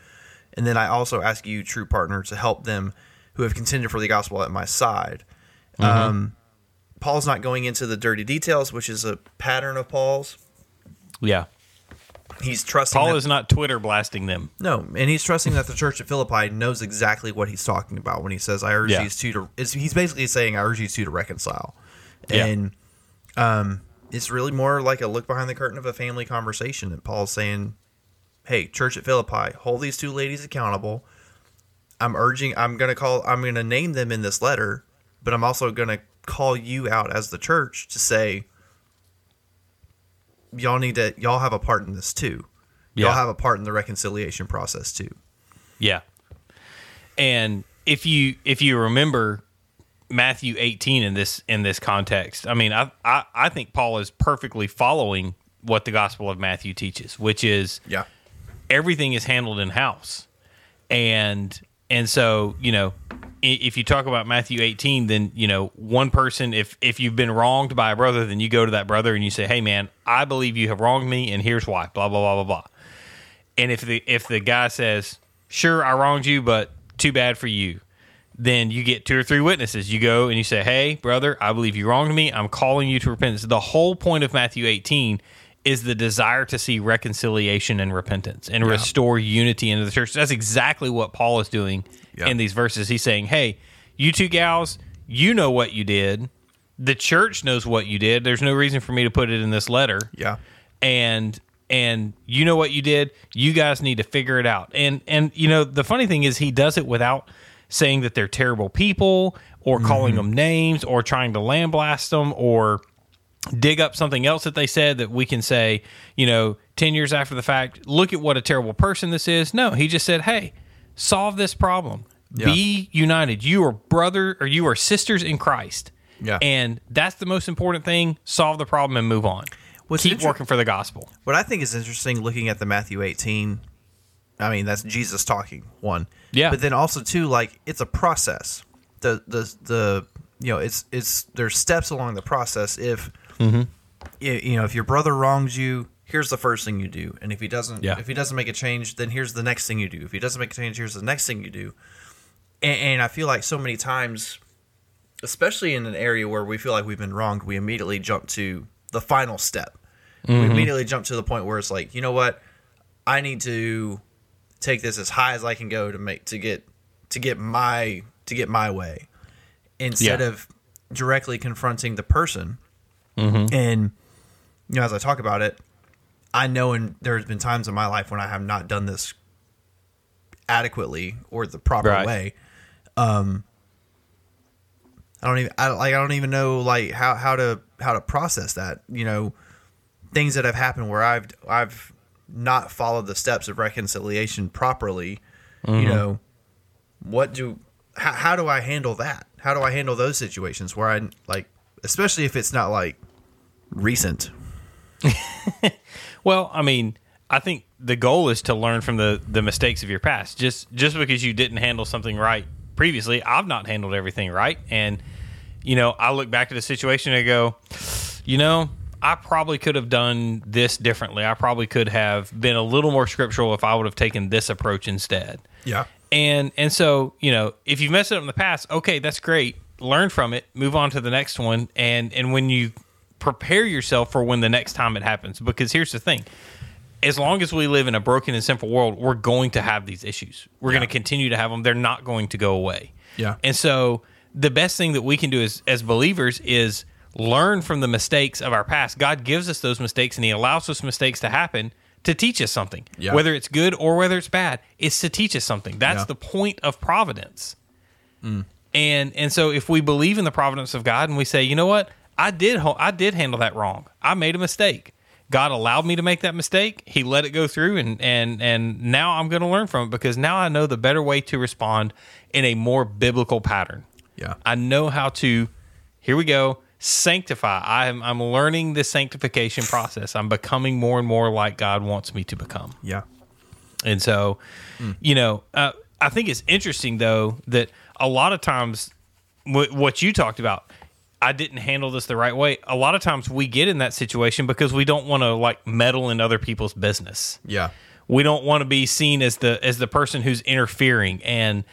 [SPEAKER 3] and then I also ask you, true partner, to help them who have contended for the gospel at my side. Um, Paul's not going into the dirty details, which is a pattern of Paul's.
[SPEAKER 2] Yeah,
[SPEAKER 3] He's trusting.
[SPEAKER 2] Paul
[SPEAKER 3] that-
[SPEAKER 2] is not Twitter blasting them.
[SPEAKER 3] no, and he's trusting that the church at Philippi knows exactly what he's talking about when he says, "I urge
[SPEAKER 2] Yeah.
[SPEAKER 3] these two to." He's basically saying, "I urge these two to reconcile,"
[SPEAKER 2] Yeah.
[SPEAKER 3] and um, it's really more like a look behind the curtain of a family conversation. And Paul's saying, "Hey, church at Philippi, hold these two ladies accountable. I'm urging. I'm going to call. I'm going to name them in this letter, but I'm also going to call you out as the church to say." y'all need to y'all have a part in this too. Y'all
[SPEAKER 2] Yeah.
[SPEAKER 3] have a part in the reconciliation process too.
[SPEAKER 2] Yeah. And if you if you remember Matthew 18 in this in this context, I mean, I I, I think Paul is perfectly following what the Gospel of Matthew teaches, which is
[SPEAKER 3] Yeah.
[SPEAKER 2] everything is handled in house. And and so, you know, if you talk about Matthew 18, then, you know, one person if if you've been wronged by a brother, then you go to that brother and you say, "Hey man, I believe you have wronged me and here's why." blah blah blah blah blah. And if the if the guy says, "Sure, I wronged you, but too bad for you." Then you get two or three witnesses. You go and you say, "Hey, brother, I believe you wronged me. I'm calling you to repentance." The whole point of Matthew 18 is the desire to see reconciliation and repentance and restore unity into the church. That's exactly what Paul is doing
[SPEAKER 3] Yeah.
[SPEAKER 2] in these verses. He's saying, "Hey, you two gals, you know what you did. The church knows what you did. There's no reason for me to put it in this letter."
[SPEAKER 3] Yeah.
[SPEAKER 2] and and you know what you did you guys need to figure it out and and you know the funny thing is he does it without saying that they're terrible people or mm-hmm. calling them names or trying to lambaste them or dig up something else that they said that we can say you know 10 years after the fact look at what a terrible person this is no he just said hey solve this problem be united you are brother or you are sisters in christ
[SPEAKER 3] Yeah.
[SPEAKER 2] and that's the most important thing solve the problem and move on
[SPEAKER 3] What's
[SPEAKER 2] keep
[SPEAKER 3] inter-
[SPEAKER 2] working for the gospel
[SPEAKER 3] What I think is interesting looking at the Matthew 18, I mean, that's Jesus talking, one.
[SPEAKER 2] Yeah.
[SPEAKER 3] But then also too, like it's a process. The the the you know, it's it's there's steps along the process. If
[SPEAKER 2] Mm-hmm.
[SPEAKER 3] you, you know, if your brother wrongs you, here's the first thing you do. And if he doesn't
[SPEAKER 2] Yeah.
[SPEAKER 3] if he doesn't make a change, then here's the next thing you do. If he doesn't make a change, here's the next thing you do. And, and I feel like so many times especially in an area where we feel like we've been wronged, we immediately jump to the final step. We mm-hmm. immediately jump to the point where it's like, you know what? I need to take this as high as I can go to make to get to get my to get my way instead
[SPEAKER 2] Yeah.
[SPEAKER 3] of directly confronting the person. Mm-hmm. And you know, as I talk about it, I know and there's been times in my life when I have not done this adequately or the proper
[SPEAKER 2] Right.
[SPEAKER 3] way. Um I don't even I like I don't even know like how how to how to process that. You know, things that have happened where I've I've not followed the steps of reconciliation properly. You know, what do how, how do I handle that? How do I handle those situations where I like especially if it's not like recent.
[SPEAKER 2] Well, I mean, I think the goal is to learn from the the mistakes of your past. Just just because you didn't handle something right previously, I've not handled everything right, and you know, I look back at the situation and I go, you know, I probably could have done this differently. I probably could have been a little more scriptural if I would have taken this approach instead.
[SPEAKER 3] Yeah.
[SPEAKER 2] And and so, you know, if you've messed it up in the past, okay, that's great. Learn from it, move on to the next one, and and when you prepare yourself for when the next time it happens, because here's the thing. As long as we live in a broken and sinful world, we're going to have these issues. We're going to continue to have them. They're not going to go away.
[SPEAKER 3] Yeah.
[SPEAKER 2] And so the best thing that we can do as as believers is learn from the mistakes of our past. God gives us those mistakes and he allows those mistakes to happen to teach us something.
[SPEAKER 3] Yeah.
[SPEAKER 2] Whether it's good or whether it's bad, it's to teach us something. That's
[SPEAKER 3] Yeah.
[SPEAKER 2] the point of providence. Mm. And and so if we believe in the providence of God and we say, "You know what? I did I did handle that wrong. I made a mistake. God allowed me to make that mistake. He let it go through and and and now I'm going to learn from it because now I know the better way to respond in a more biblical pattern.
[SPEAKER 3] Yeah.
[SPEAKER 2] I know how to here we go, sanctify. I'm I'm learning the sanctification process. I'm becoming more and more like God wants me to become.
[SPEAKER 3] Yeah.
[SPEAKER 2] And so, you know, uh, I think it's interesting though that a lot of times w- what you talked about, I didn't handle this the right way. A lot of times we get in that situation because we don't want to like meddle in other people's business.
[SPEAKER 3] Yeah.
[SPEAKER 2] We don't want to be seen as the as the person who's interfering and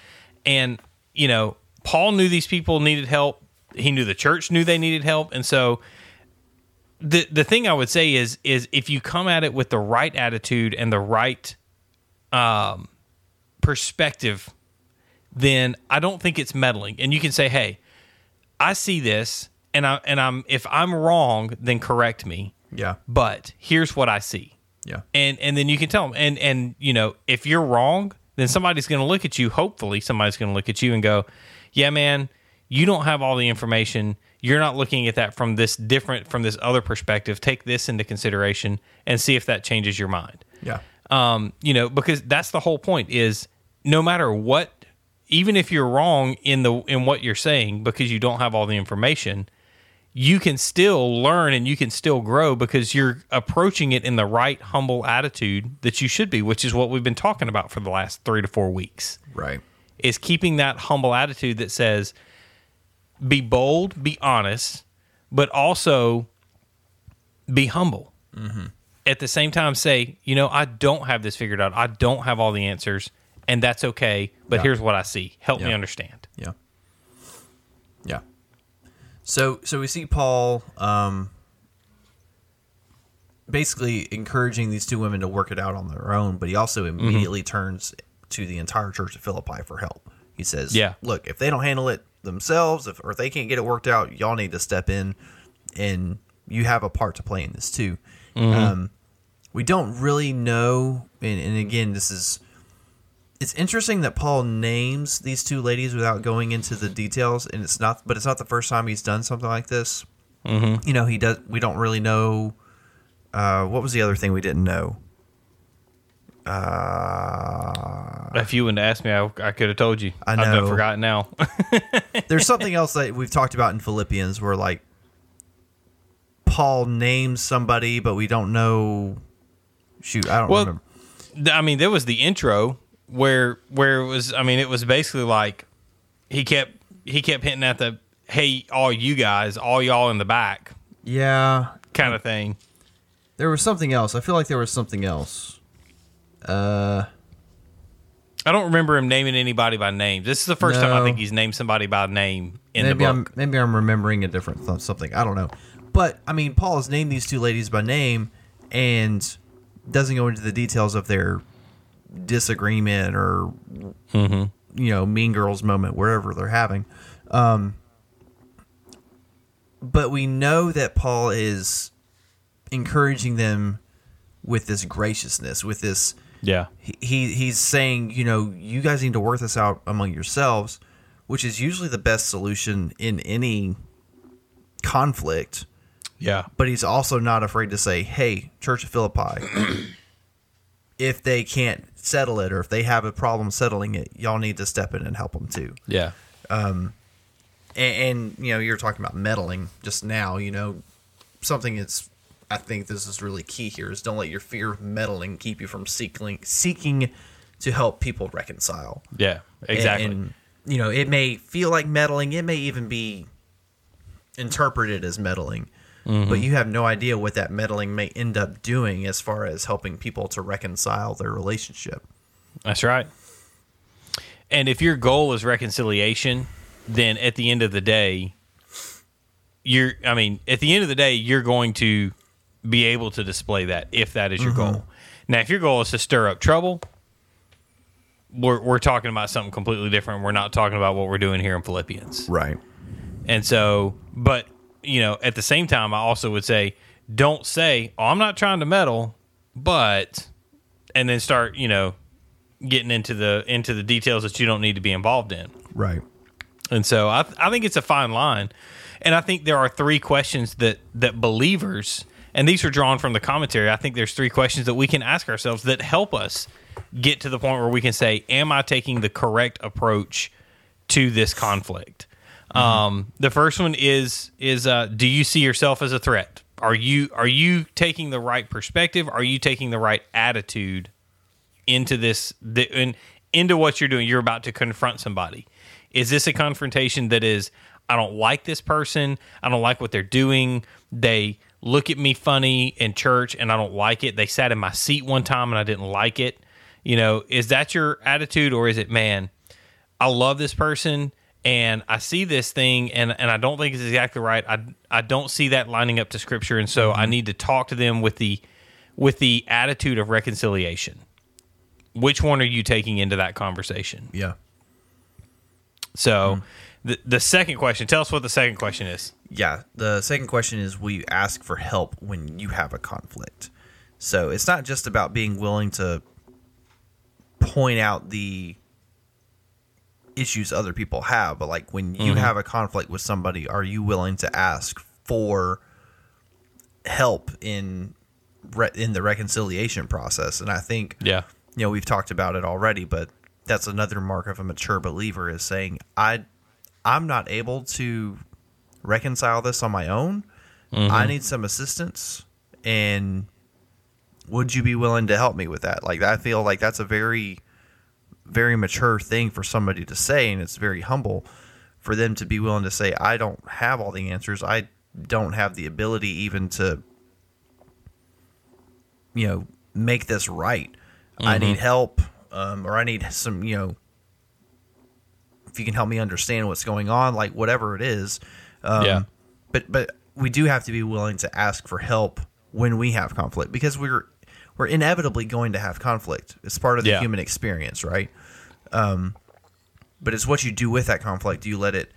[SPEAKER 2] and you know, Paul knew these people needed help. He knew the church knew they needed help and so the the thing I would say is is if you come at it with the right attitude and the right um, perspective, then I don't think it's meddling. And you can say, "Hey, I see this, and I and I'm if I'm wrong, then correct me.
[SPEAKER 3] Yeah.
[SPEAKER 2] But here's what I see."
[SPEAKER 3] Yeah.
[SPEAKER 2] and and then you can tell them and and you know if you're wrong then somebody's going to look at you hopefully somebody's going to look at you and go yeah man you don't have all the information. You're not looking at that from this different from this other perspective. Take this into consideration and see if that changes your mind.
[SPEAKER 3] Yeah.
[SPEAKER 2] Um, you know, because that's the whole point is no matter what even if you're wrong in the in what you're saying because you don't have all the information, you can still learn and you can still grow because you're approaching it in the right humble attitude that you should be, which is what we've been talking about for the last 3 to 4 weeks.
[SPEAKER 3] Right.
[SPEAKER 2] Is keeping that humble attitude that says be bold, be honest, but also be humble. Mm-hmm. At the same time, say, you know, I don't have this figured out. I don't have all the answers, and that's okay. But
[SPEAKER 3] Yeah.
[SPEAKER 2] here's what I see. Help me understand.
[SPEAKER 3] Yeah. Yeah. So so we see Paul um basically encouraging these two women to work it out on their own, but he also immediately turns to the entire church of Philippi for help. He says,
[SPEAKER 2] Yeah.
[SPEAKER 3] look, if they don't handle it themselves, if or if they can't get it worked out, y'all need to step in and you have a part to play in this too. Um, we don't really know and, and again this is it's interesting that Paul names these two ladies without going into the details, and it's not. But it's not the first time he's done something like this. Mm-hmm. You know, he does. We don't really know. Uh, what was the other thing we didn't know? Uh,
[SPEAKER 2] If you wouldn't ask me, I, I could have told you.
[SPEAKER 3] I
[SPEAKER 2] I've
[SPEAKER 3] know.
[SPEAKER 2] forgotten now.
[SPEAKER 3] there's something else that we've talked about in Philippians where like Paul names somebody, but we don't know. Shoot, I don't
[SPEAKER 2] Well,
[SPEAKER 3] remember.
[SPEAKER 2] I mean, there was the intro where where it was. I mean, it was basically like he kept he kept hitting at the hey, all you guys, all y'all in the back,
[SPEAKER 3] Yeah,
[SPEAKER 2] kind of thing.
[SPEAKER 3] there was something else. I feel like there was something else. Uh.
[SPEAKER 2] I don't remember him naming anybody by name. This is the first time I think he's named somebody by name in
[SPEAKER 3] maybe
[SPEAKER 2] the
[SPEAKER 3] I'm
[SPEAKER 2] book.
[SPEAKER 3] maybe I'm remembering a different th- something. I don't know. But I mean, Paul has named these two ladies by name and doesn't go into the details of their disagreement or
[SPEAKER 2] Mm-hmm.
[SPEAKER 3] you know mean girls moment wherever they're having. Um, but we know that Paul is encouraging them with this graciousness, with this
[SPEAKER 2] yeah,
[SPEAKER 3] he, he he's saying, you know, you guys need to work this out among yourselves, which is usually the best solution in any conflict.
[SPEAKER 2] yeah,
[SPEAKER 3] But he's also not afraid to say, "Hey, Church of Philippi, if they can't settle it or if they have a problem settling it, y'all need to step in and help them too."
[SPEAKER 2] yeah, um,
[SPEAKER 3] And, and you know, you're talking about meddling just now. You know, something that's I think this is really key here is don't let your fear of meddling keep you from seeking seeking to help people reconcile.
[SPEAKER 2] yeah. Exactly.
[SPEAKER 3] And, you know, it may feel like meddling. It may even be interpreted as meddling.
[SPEAKER 2] Mm-hmm.
[SPEAKER 3] But you have no idea what that meddling may end up doing as far as helping people to reconcile their relationship.
[SPEAKER 2] That's right. And if your goal is reconciliation, then at the end of the day, you're, I mean, at the end of the day, you're going to be able to display that if that is your goal. Now, if your goal is to stir up trouble, we're, we're talking about something completely different. We're not talking about what we're doing here in Philippians.
[SPEAKER 3] Right.
[SPEAKER 2] And so, but, you know, at the same time, I also would say, don't say, oh, I'm not trying to meddle, but, and then start, you know, getting into the into the details that you don't need to be involved in.
[SPEAKER 3] Right.
[SPEAKER 2] And so I I think it's a fine line. And I think there are three questions that that believers and these are drawn from the commentary. I think there's three questions that we can ask ourselves that help us get to the point where we can say, Am I taking the correct approach to this conflict? Um, the first one is is uh, do you see yourself as a threat? Are you are you taking the right perspective? Are you taking the right attitude into this the, in, into what you're doing? You're about to confront somebody. Is this a confrontation that is I don't like this person. I don't like what they're doing. They look at me funny in church and I don't like it. They sat in my seat one time and I didn't like it. You know, is that your attitude or is it man, I love this person and I see this thing and, and I don't think it's exactly right. I I don't see that lining up to scripture and so I mm-hmm. need to talk to them with the with the attitude of reconciliation. Which one are you taking into that conversation?
[SPEAKER 3] Yeah.
[SPEAKER 2] So mm-hmm. the the second question, tell us what the second question is.
[SPEAKER 3] Yeah. The second question is will you ask for help when you have a conflict? So it's not just about being willing to point out the issues other people have, but like when you mm-hmm. have a conflict with somebody, are you willing to ask for help in re- in the reconciliation process? And I think
[SPEAKER 2] Yeah.
[SPEAKER 3] you know we've talked about it already, but that's another mark of a mature believer is saying I I'm not able to reconcile this on my own. I mm-hmm. need some assistance and would you be willing to help me with that? Like I feel like that's a very very mature thing for somebody to say and it's very humble for them to be willing to say I don't have all the answers. I don't have the ability even to you know make this right. I need help um, or I need some, you know, if you can help me understand what's going on, like whatever it is. Um,
[SPEAKER 2] Yeah.
[SPEAKER 3] But but we do have to be willing to ask for help when we have conflict because we're we're inevitably going to have conflict. It's part of the
[SPEAKER 2] Yeah.
[SPEAKER 3] human experience, right? Um, but it's what you do with that conflict. Do you let it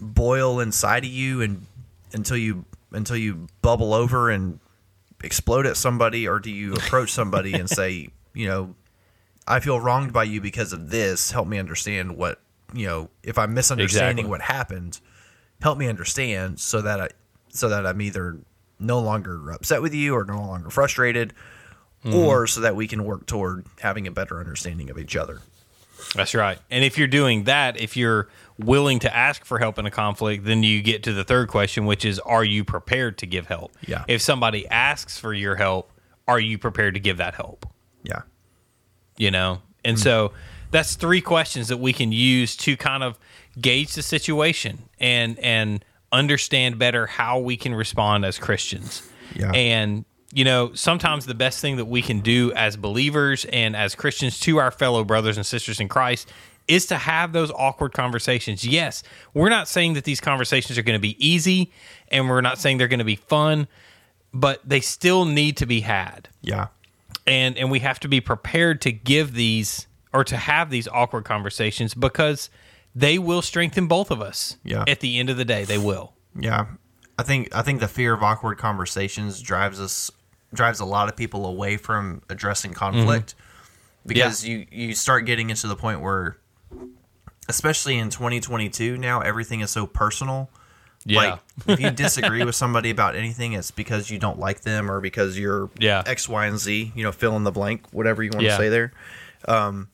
[SPEAKER 3] boil inside of you and until you until you bubble over and explode at somebody, or do you approach somebody and say, you know, I feel wronged by you because of this. Help me understand what you know. If I'm misunderstanding
[SPEAKER 2] Exactly.
[SPEAKER 3] what happened, help me understand so that I so that I'm either no longer upset with you or no longer frustrated, Mm-hmm. or so that we can work toward having a better understanding of each other.
[SPEAKER 2] That's right. And if you're doing that, if you're willing to ask for help in a conflict, then you get to the third question, which is are you prepared to give help?
[SPEAKER 3] Yeah.
[SPEAKER 2] If somebody asks for your help, are you prepared to give that help?
[SPEAKER 3] Yeah.
[SPEAKER 2] You know? And mm. so that's three questions that we can use to kind of gauge the situation and and understand better how we can respond as Christians.
[SPEAKER 3] Yeah.
[SPEAKER 2] And you know, sometimes the best thing that we can do as believers and as Christians to our fellow brothers and sisters in Christ is to have those awkward conversations. Yes, we're not saying that these conversations are going to be easy and we're not saying they're going to be fun, but they still need to be had
[SPEAKER 3] Yeah.
[SPEAKER 2] and and we have to be prepared to give these or to have these awkward conversations because they will strengthen both of us.
[SPEAKER 3] Yeah.
[SPEAKER 2] At the end of the day, they will.
[SPEAKER 3] Yeah, I think I think the fear of awkward conversations drives us drives a lot of people away from addressing conflict because you you start getting into the point where, especially in 2022 now, everything is so personal.
[SPEAKER 2] Yeah.
[SPEAKER 3] Like if you disagree with somebody about anything, it's because you don't like them or because you're
[SPEAKER 2] Yeah.
[SPEAKER 3] X, Y, and Z. You know, fill in the blank, whatever you want
[SPEAKER 2] Yeah.
[SPEAKER 3] to say there. Um,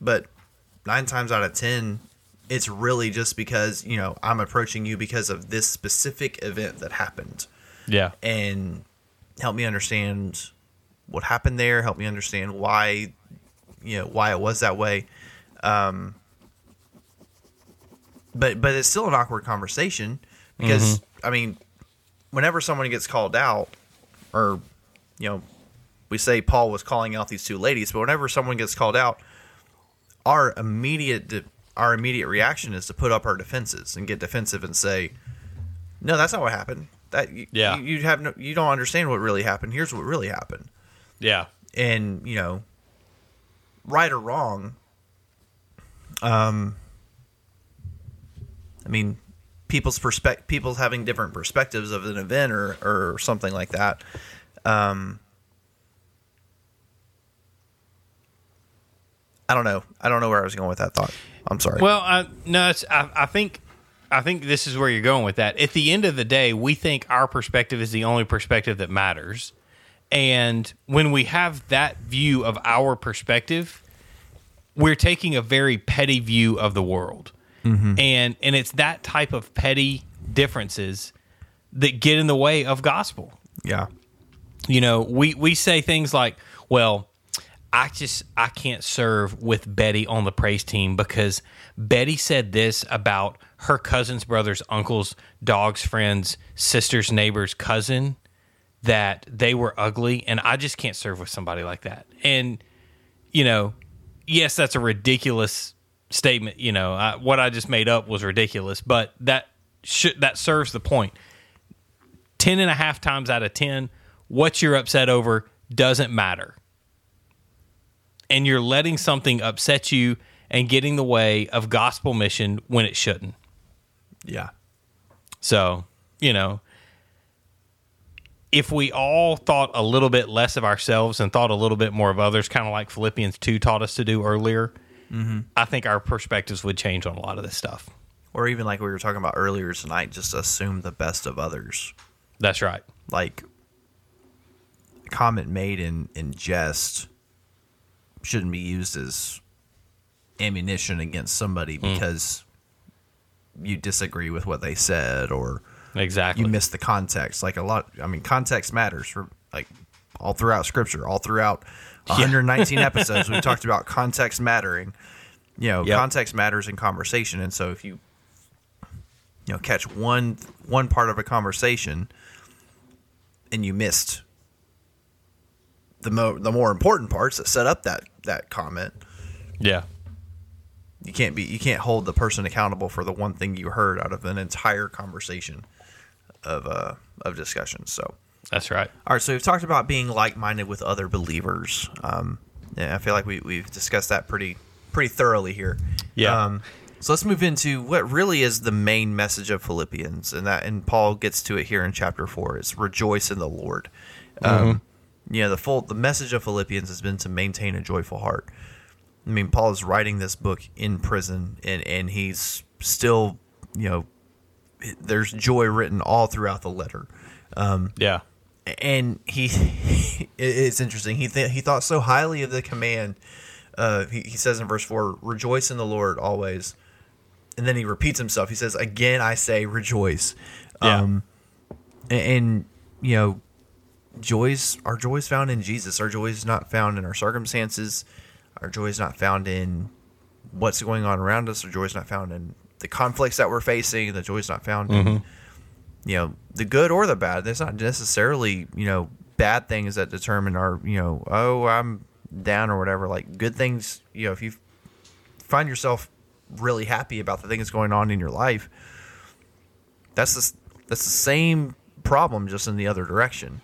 [SPEAKER 3] but nine times out of ten, it's really just because you know I'm approaching you because of this specific event that happened,
[SPEAKER 2] yeah.
[SPEAKER 3] and help me understand what happened there. Help me understand why, you know, why it was that way. Um, but but it's still an awkward conversation because I mean, whenever someone gets called out, or you know, we say Paul was calling out these two ladies, but whenever someone gets called out, our immediate de- our immediate reaction is to put up our defenses and get defensive and say, "No, that's not what happened. That you,
[SPEAKER 2] Yeah.
[SPEAKER 3] you, have no, you don't understand what really happened. Here's what really happened."
[SPEAKER 2] Yeah.
[SPEAKER 3] And you know, right or wrong, um, I mean, people's perspective, people's having different perspectives of an event or or something like that. Um, I don't know. I don't know where I was going with that thought. I'm sorry.
[SPEAKER 2] Well, I, no, it's, I, I think I think this is where you're going with that. At the end of the day, we think our perspective is the only perspective that matters, and when we have that view of our perspective, we're taking a very petty view of the world, mm-hmm. and and it's that type of petty differences that get in the way of gospel
[SPEAKER 3] yeah.
[SPEAKER 2] you know we we say things like well i just i can't serve with betty on the praise team because betty said this about her cousin's brother's uncle's dog's friend's sister's neighbor's cousin that they were ugly and i just can't serve with somebody like that and you know yes that's a ridiculous statement you know I, what i just made up was ridiculous but that should that serves the point 10 and a half times out of 10, what you're upset over doesn't matter. And you're letting something upset you and get in the way of gospel mission when it shouldn't.
[SPEAKER 3] Yeah.
[SPEAKER 2] So, you know, if we all thought a little bit less of ourselves and thought a little bit more of others, kind of like Philippians 2 taught us to do earlier, mm-hmm. I think our perspectives would change on a lot of this stuff.
[SPEAKER 3] Or even like we were talking about earlier tonight, just assume the best of others.
[SPEAKER 2] That's right.
[SPEAKER 3] Like comment made in, in jest shouldn't be used as ammunition against somebody hmm. because you disagree with what they said or
[SPEAKER 2] Exactly.
[SPEAKER 3] you miss the context. Like a lot, I mean, context matters for like all throughout Scripture, all throughout 119 episodes. We talked about context mattering. You know,
[SPEAKER 2] Yep.
[SPEAKER 3] context matters in conversation, and so if you you know catch one one part of a conversation and you missed the mo- the more important parts that set up that that comment,
[SPEAKER 2] yeah.
[SPEAKER 3] you can't be you can't hold the person accountable for the one thing you heard out of an entire conversation of uh of discussion. So,
[SPEAKER 2] That's right.
[SPEAKER 3] all right, so we've talked about being like minded with other believers. Um, and I feel like we we've discussed that pretty pretty thoroughly here.
[SPEAKER 2] Yeah.
[SPEAKER 3] Um, so let's move into what really is the main message of Philippians, and that and Paul gets to it here in chapter four. It's rejoice in the Lord. Um, you know, the full the message of Philippians has been to maintain a joyful heart. I mean, Paul is writing this book in prison, and and he's still, you know, there's joy written all throughout the letter Um,
[SPEAKER 2] Yeah.
[SPEAKER 3] and he it's interesting he th- he thought so highly of the command uh he, he says in verse 4 rejoice in the lord always and then he repeats himself he says again i say rejoice
[SPEAKER 2] Yeah.
[SPEAKER 3] um and, and you know joys our joy is found in jesus our joy is not found in our circumstances our joy is not found in what's going on around us our joy is not found in the conflicts that we're facing the joy is not found in mm-hmm. you know the good or the bad. There's not necessarily you know bad things that determine our you know oh i'm down or whatever. Like good things you know if you find yourself really happy about the things going on in your life that's the, that's the same problem just in the other direction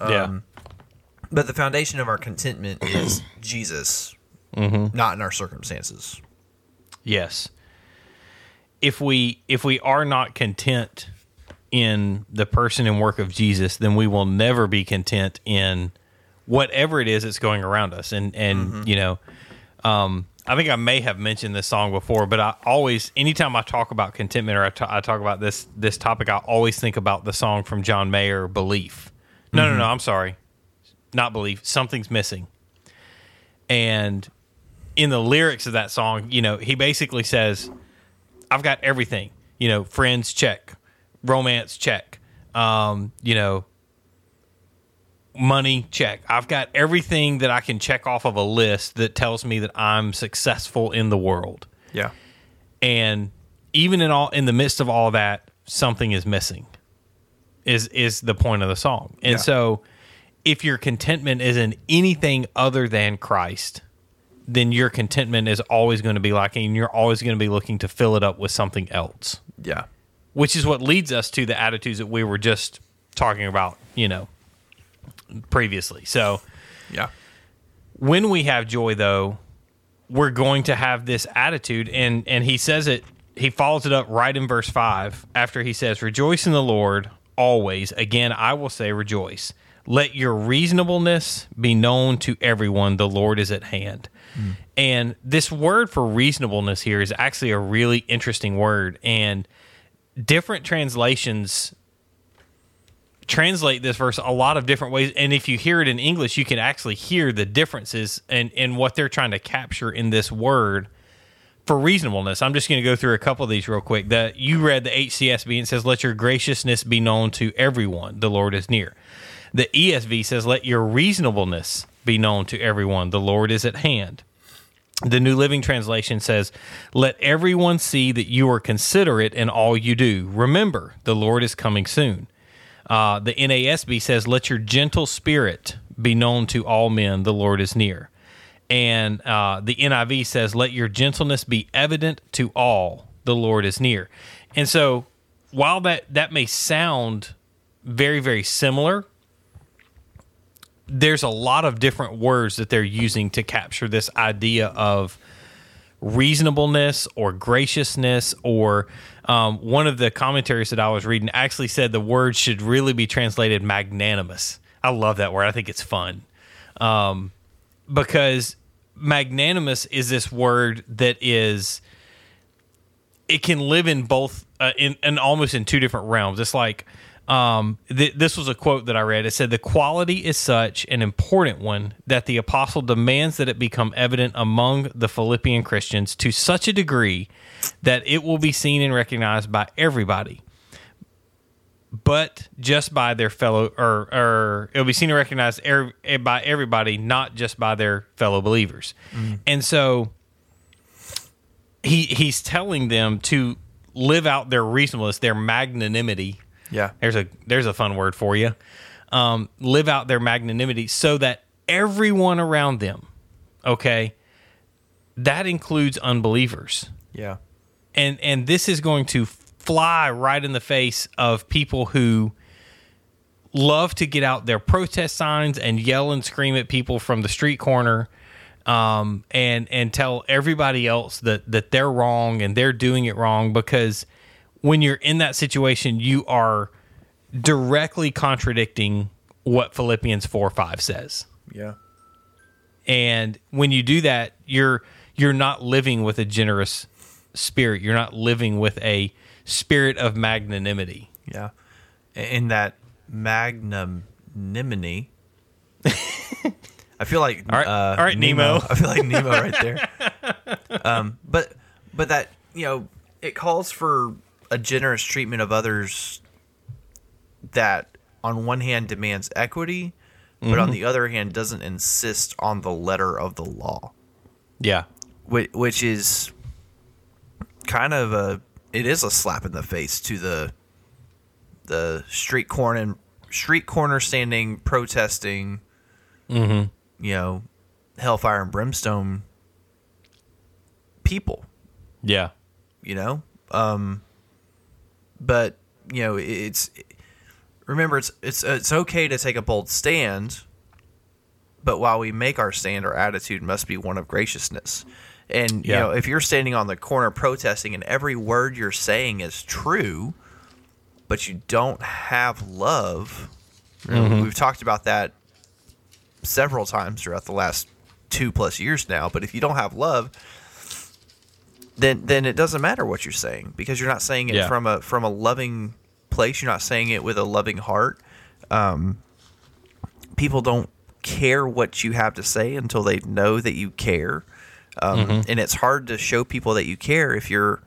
[SPEAKER 2] yeah.
[SPEAKER 3] Um, but the foundation of our contentment is jesus not in our circumstances
[SPEAKER 2] Yes. If we if we are not content in the person and work of Jesus, then we will never be content in whatever it is that's going around us. And and you know, um, I think I may have mentioned this song before, but I always, anytime I talk about contentment or I I talk about this this topic, I always think about the song from John Mayer, "Belief." No, no, no. I'm sorry, not belief. Something's missing. And in the lyrics of that song, you know, he basically says, I've got everything. You know, friends check, romance check, um, you know, money check. I've got everything that I can check off of a list that tells me that I'm successful in the world.
[SPEAKER 3] yeah
[SPEAKER 2] And even in all in the midst of all that, something is missing. Is is the point of the song. And
[SPEAKER 3] Yeah.
[SPEAKER 2] so if your contentment is in anything other than Christ, then your contentment is always going to be lacking and you're always going to be looking to fill it up with something else.
[SPEAKER 3] yeah
[SPEAKER 2] Which is what leads us to the attitudes that we were just talking about, you know, previously. So
[SPEAKER 3] yeah
[SPEAKER 2] when we have joy though we're going to have this attitude and and he says it he follows it up right in verse 5 after he says rejoice in the lord always again i will say rejoice. Let your reasonableness be known to everyone. The lord is at hand. Hmm. And this word for reasonableness here is actually a really interesting word. And different translations translate this verse a lot of different ways. And if you hear it in english you can actually hear the differences and in, in what they're trying to capture in this word for reasonableness i'm just going to go through a couple of these real quick that you read the hcsb and says let your graciousness be known to everyone the lord is near the esv says let your reasonableness be known to everyone the lord is at hand the New Living Translation says, Let everyone see that you are considerate in all you do. Remember, the Lord is coming soon. Uh, the NASB says, Let your gentle spirit be known to all men. The Lord is near. And uh, the NIV says, Let your gentleness be evident to all. The Lord is near. And so, while that, that may sound very, very similar, there's a lot of different words that they're using to capture this idea of reasonableness or graciousness or um, one of the commentaries that i was reading actually said the word should really be translated magnanimous i love that word i think it's fun um, because magnanimous is this word that is it can live in both uh, in, in almost in two different realms. It's like um, th- this was a quote that I read. It said, "The quality is such an important one that the apostle demands that it become evident among the Philippian Christians to such a degree that it will be seen and recognized by everybody." But just by their fellow, or, or it'll be seen and recognized er, by everybody, not just by their fellow believers. And so, he he's telling them to live out their reasonableness, their magnanimity.
[SPEAKER 3] Yeah.
[SPEAKER 2] There's a there's a fun word for you. Um, live out their magnanimity so that everyone around them, okay, that includes unbelievers.
[SPEAKER 3] Yeah.
[SPEAKER 2] And and this is going to fly right in the face of people who love to get out their protest signs and yell and scream at people from the street corner um, and and tell everybody else that that they're wrong and they're doing it wrong because when you're in that situation you are directly contradicting what Philippians 4 5 says
[SPEAKER 3] Yeah.
[SPEAKER 2] and when you do that you're you're not living with a generous spirit you're not living with a spirit of magnanimity
[SPEAKER 3] Yeah. In that magnanimity. I feel like
[SPEAKER 2] All right.
[SPEAKER 3] uh,
[SPEAKER 2] All right, Nemo.
[SPEAKER 3] I feel like Nemo right there. um, but but that you know it calls for a generous treatment of others that on one hand demands equity, but on the other hand doesn't insist on the letter of the law,
[SPEAKER 2] yeah
[SPEAKER 3] which, which is kind of a it is a slap in the face to the the street corner street corner standing protesting
[SPEAKER 2] mm-hmm.
[SPEAKER 3] you know hellfire and brimstone people.
[SPEAKER 2] Yeah.
[SPEAKER 3] You know? Um but you know it's remember it's it's it's okay to take a bold stand but while we make our stand our attitude must be one of graciousness and you know if you're standing on the corner protesting and every word you're saying is true but you don't have love know, we've talked about that several times throughout the last two plus years now but if you don't have love then then it doesn't matter what you're saying because you're not saying it
[SPEAKER 2] Yeah.
[SPEAKER 3] from a from a loving place. You're not saying it with a loving heart. Um, people don't care what you have to say until they know that you care, um, and it's hard to show people that you care if you're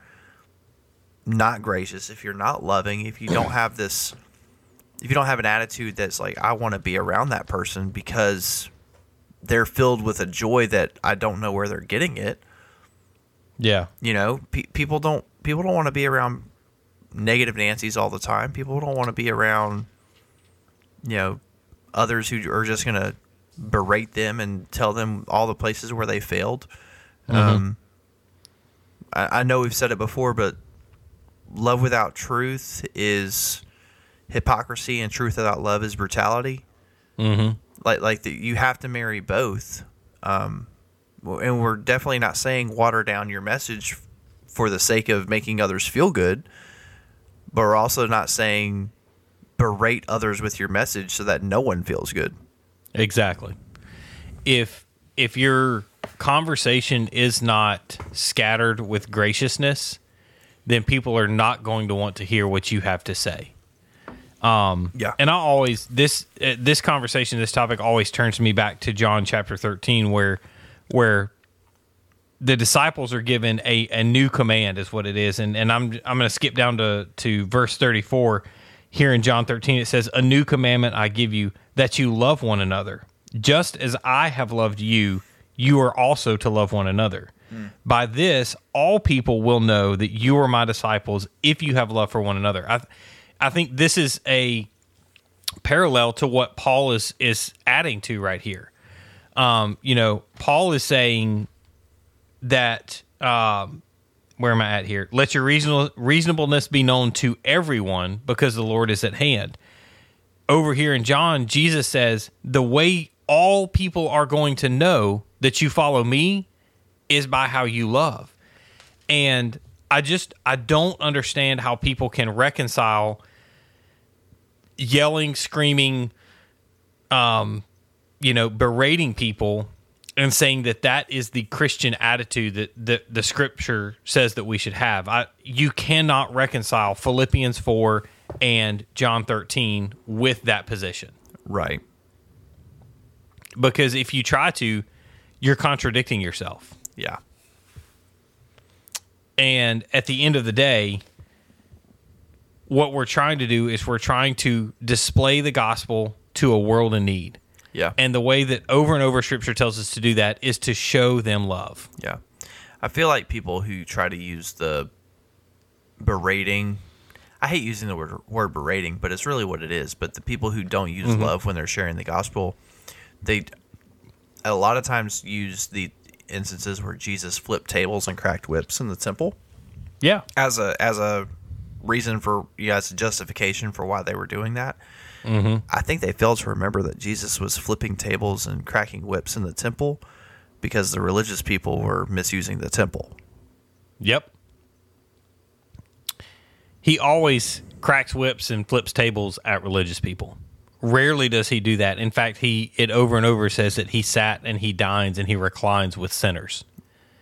[SPEAKER 3] not gracious, if you're not loving, if you don't have this, if you don't have an attitude that's like I want to be around that person because they're filled with a joy that I don't know where they're getting it.
[SPEAKER 2] Yeah.
[SPEAKER 3] You know pe- people don't people don't want to be around negative nancys all the time. People don't want to be around you know others who are just going to berate them and tell them all the places where they failed um, I, I know we've said it before but love without truth is hypocrisy and truth without love is brutality
[SPEAKER 2] mm-hmm.
[SPEAKER 3] like like the, you have to marry both um and we're definitely not saying water down your message for the sake of making others feel good but we're also not saying berate others with your message so that no one feels good
[SPEAKER 2] Exactly. If if your conversation is not scattered with graciousness, then people are not going to want to hear what you have to say. Um,
[SPEAKER 3] Yeah.
[SPEAKER 2] And I always this uh, this conversation, this topic always turns me back to John chapter thirteen, where where the disciples are given a, a new command is what it is and and I'm I'm going to skip down to to verse 34 here in John 13 it says a new commandment I give you that you love one another just as I have loved you you are also to love one another by this all people will know that you are my disciples if you have love for one another I I think this is a parallel to what Paul is is adding to right here um, you know, Paul is saying that um, where am I at here? Let your reasonable reasonableness be known to everyone because the Lord is at hand. Over here in John, Jesus says the way all people are going to know that you follow me is by how you love. And I just I don't understand how people can reconcile yelling, screaming, um, you know, berating people and saying that that is the Christian attitude that, that the scripture says that we should have. I, you cannot reconcile Philippians 4 and John 13 with that position.
[SPEAKER 3] Right.
[SPEAKER 2] Because if you try to, you're contradicting yourself.
[SPEAKER 3] Yeah.
[SPEAKER 2] And at the end of the day, what we're trying to do is we're trying to display the gospel to a world in need.
[SPEAKER 3] Yeah.
[SPEAKER 2] And the way that over and over scripture tells us to do that is to show them love.
[SPEAKER 3] Yeah. I feel like people who try to use the berating I hate using the word, word berating, but it's really what it is. But the people who don't use
[SPEAKER 2] Mm-hmm.
[SPEAKER 3] love when they're sharing the gospel, they a lot of times use the instances where Jesus flipped tables and cracked whips in the temple
[SPEAKER 2] Yeah.
[SPEAKER 3] as a as a reason for you know, as a justification for why they were doing that.
[SPEAKER 2] Mm-hmm.
[SPEAKER 3] I think they failed to remember that Jesus was flipping tables and cracking whips in the temple because the religious people were misusing the temple.
[SPEAKER 2] Yep. He always cracks whips and flips tables at religious people. Rarely does he do that. In fact, he it over and over says that he sat and he dines and he reclines with sinners.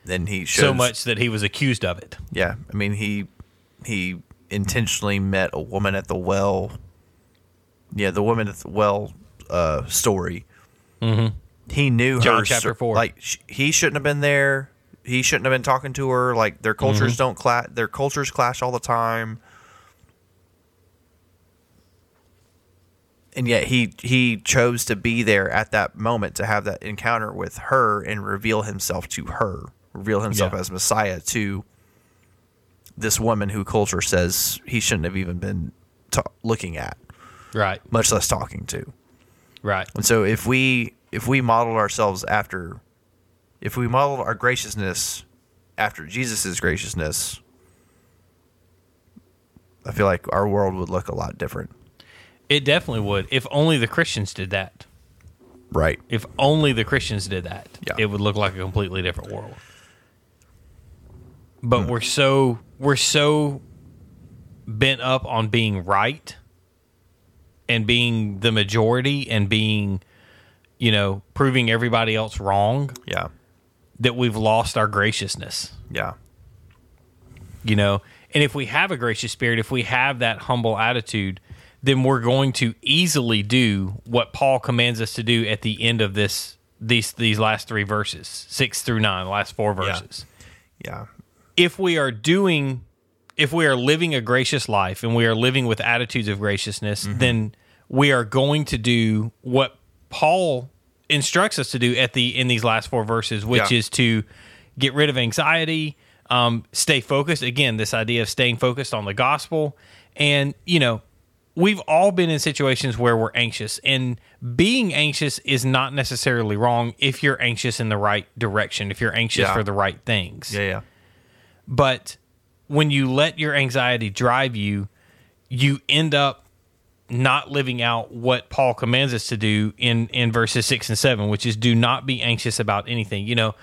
[SPEAKER 3] Then he shows,
[SPEAKER 2] So much that he was accused of it.
[SPEAKER 3] Yeah, I mean he he intentionally met a woman at the well. Yeah, the woman at the well uh, story. Mm-hmm. He knew
[SPEAKER 2] John
[SPEAKER 3] her
[SPEAKER 2] chapter four.
[SPEAKER 3] Like sh- he shouldn't have been there. He shouldn't have been talking to her. Like their cultures
[SPEAKER 2] Mm-hmm.
[SPEAKER 3] don't clash. Their cultures clash all the time. And yet he he chose to be there at that moment to have that encounter with her and reveal himself to her, reveal himself
[SPEAKER 2] Yeah.
[SPEAKER 3] as Messiah to this woman who culture says he shouldn't have even been ta- looking at,
[SPEAKER 2] Right.
[SPEAKER 3] much less talking to.
[SPEAKER 2] Right.
[SPEAKER 3] And so if we if we modeled ourselves after if we modeled our graciousness after Jesus' graciousness, I feel like our world would look a lot different.
[SPEAKER 2] It definitely would. If only the Christians did that.
[SPEAKER 3] Right.
[SPEAKER 2] If only the Christians did that,
[SPEAKER 3] Yeah.
[SPEAKER 2] it would look like a completely different world. But hmm. we're so we're so bent up on being right and being the majority and being you know proving everybody else wrong
[SPEAKER 3] Yeah.
[SPEAKER 2] that we've lost our graciousness
[SPEAKER 3] Yeah.
[SPEAKER 2] you know and if we have a gracious spirit if we have that humble attitude then we're going to easily do what paul commands us to do at the end of this these these last three verses six through nine the last four verses
[SPEAKER 3] Yeah.
[SPEAKER 2] if we are doing if we are living a gracious life and we are living with attitudes of graciousness then we are going to do what paul instructs us to do at the in these last four verses which
[SPEAKER 3] Yeah.
[SPEAKER 2] is to get rid of anxiety um, stay focused again this idea of staying focused on the gospel and you know we've all been in situations where we're anxious and being anxious is not necessarily wrong if you're anxious in the right direction if you're anxious
[SPEAKER 3] Yeah.
[SPEAKER 2] for the right things
[SPEAKER 3] Yeah. Yeah.
[SPEAKER 2] but when you let your anxiety drive you, you end up not living out what Paul commands us to do in in verses 6 and 7, which is do not be anxious about anything. You know,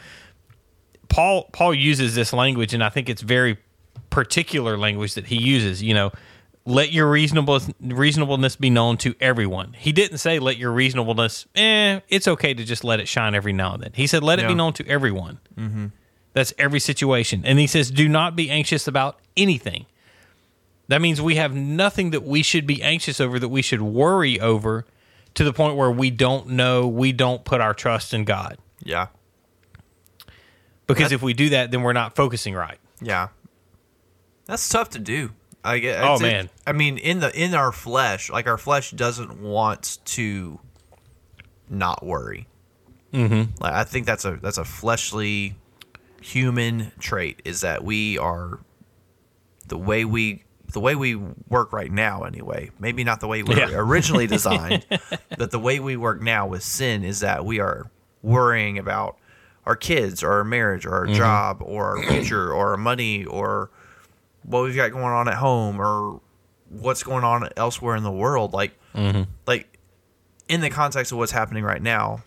[SPEAKER 2] Paul Paul uses this language and I think it's very particular language that he uses, you know, let your reasonable reasonableness be known to everyone. He didn't say let your reasonableness, eh, it's okay to just let it shine every now and then. He said let it be known to everyone. That's every situation. And he says, do not be anxious about anything. That means we have nothing that we should be anxious over, that we should worry over to the point where we don't know, we don't put our trust in God.
[SPEAKER 3] Yeah.
[SPEAKER 2] Because if we do that, then we're not focusing right.
[SPEAKER 3] Yeah. That's tough to do. I get.
[SPEAKER 2] Oh,
[SPEAKER 3] it-
[SPEAKER 2] man.
[SPEAKER 3] I mean, in the in our flesh, like our flesh doesn't want to not worry. Mm-hmm. Like I think that's a that's a fleshly human trait. Is that we are the way we the way we work right now anyway. Maybe not the way we
[SPEAKER 2] Yeah.
[SPEAKER 3] were originally designed, but the way we work now with sin is that we are worrying about our kids or our marriage or our job or our future or our money or what we've got going on at home or what's going on elsewhere in the world like mm-hmm. like in the context of what's happening right now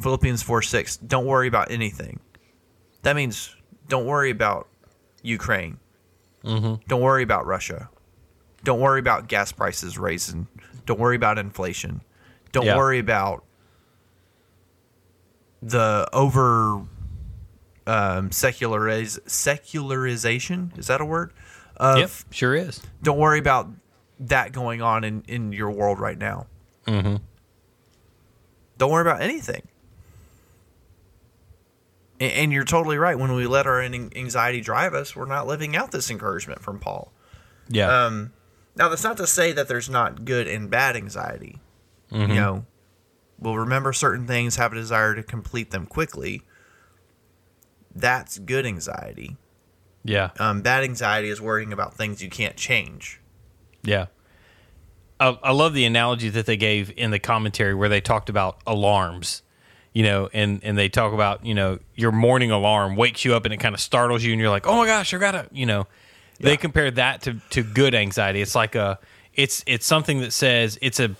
[SPEAKER 3] philippians 4 6 don't worry about anything. That means don't worry about ukraine. Mm-hmm. Don't worry about russia. Don't worry about gas prices raising. Don't worry about inflation. Don't
[SPEAKER 2] Yeah.
[SPEAKER 3] worry about the over um, seculariz- secularization is that a word? Of
[SPEAKER 2] yep, sure is.
[SPEAKER 3] don't worry about that going on in, in your world right now. Mm-hmm. Don't worry about anything. And, and you're totally right. When we let our anxiety drive us, we're not living out this encouragement from Paul.
[SPEAKER 2] Yeah.
[SPEAKER 3] Um, now, that's not to say that there's not good and bad anxiety. You know, we'll remember certain things, have a desire to complete them quickly. That's good anxiety.
[SPEAKER 2] yeah.
[SPEAKER 3] Um, bad anxiety is worrying about things you can't change.
[SPEAKER 2] Yeah. I, I love the analogy that they gave in the commentary where they talked about alarms, you know, and, and they talk about, you know, your morning alarm wakes you up and it kind of startles you and you're like, oh my gosh, I gotta, you know, they compare that to, to good anxiety. It's like a, it's, it's something that says it's a,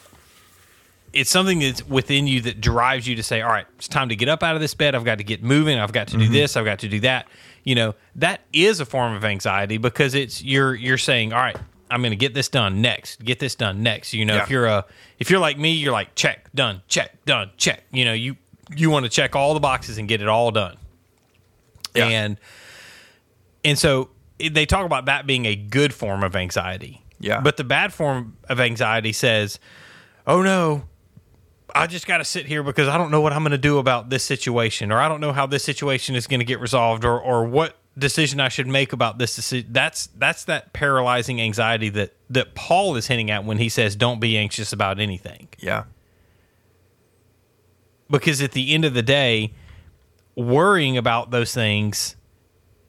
[SPEAKER 2] it's something that's within you that drives you to say, all right, it's time to get up out of this bed. I've got to get moving. I've got to do mm-hmm. this. I've got to do that. You know, that is a form of anxiety because it's you're you're saying, all right, I'm going to get this done next. Get this done next. You know, if you're a if you're like me, you're like check, done, check, done, check. You know, you you want to check all the boxes and get it all done.
[SPEAKER 3] Yeah.
[SPEAKER 2] And and so they talk about that being a good form of anxiety.
[SPEAKER 3] Yeah.
[SPEAKER 2] But the bad form of anxiety says, "Oh no, I just got to sit here because I don't know what I'm going to do about this situation, or I don't know how this situation is going to get resolved, or or what decision I should make about this decision. That's that's that paralyzing anxiety that that Paul is hinting at when he says, "Don't be anxious about anything,"
[SPEAKER 3] Yeah.
[SPEAKER 2] because at the end of the day, worrying about those things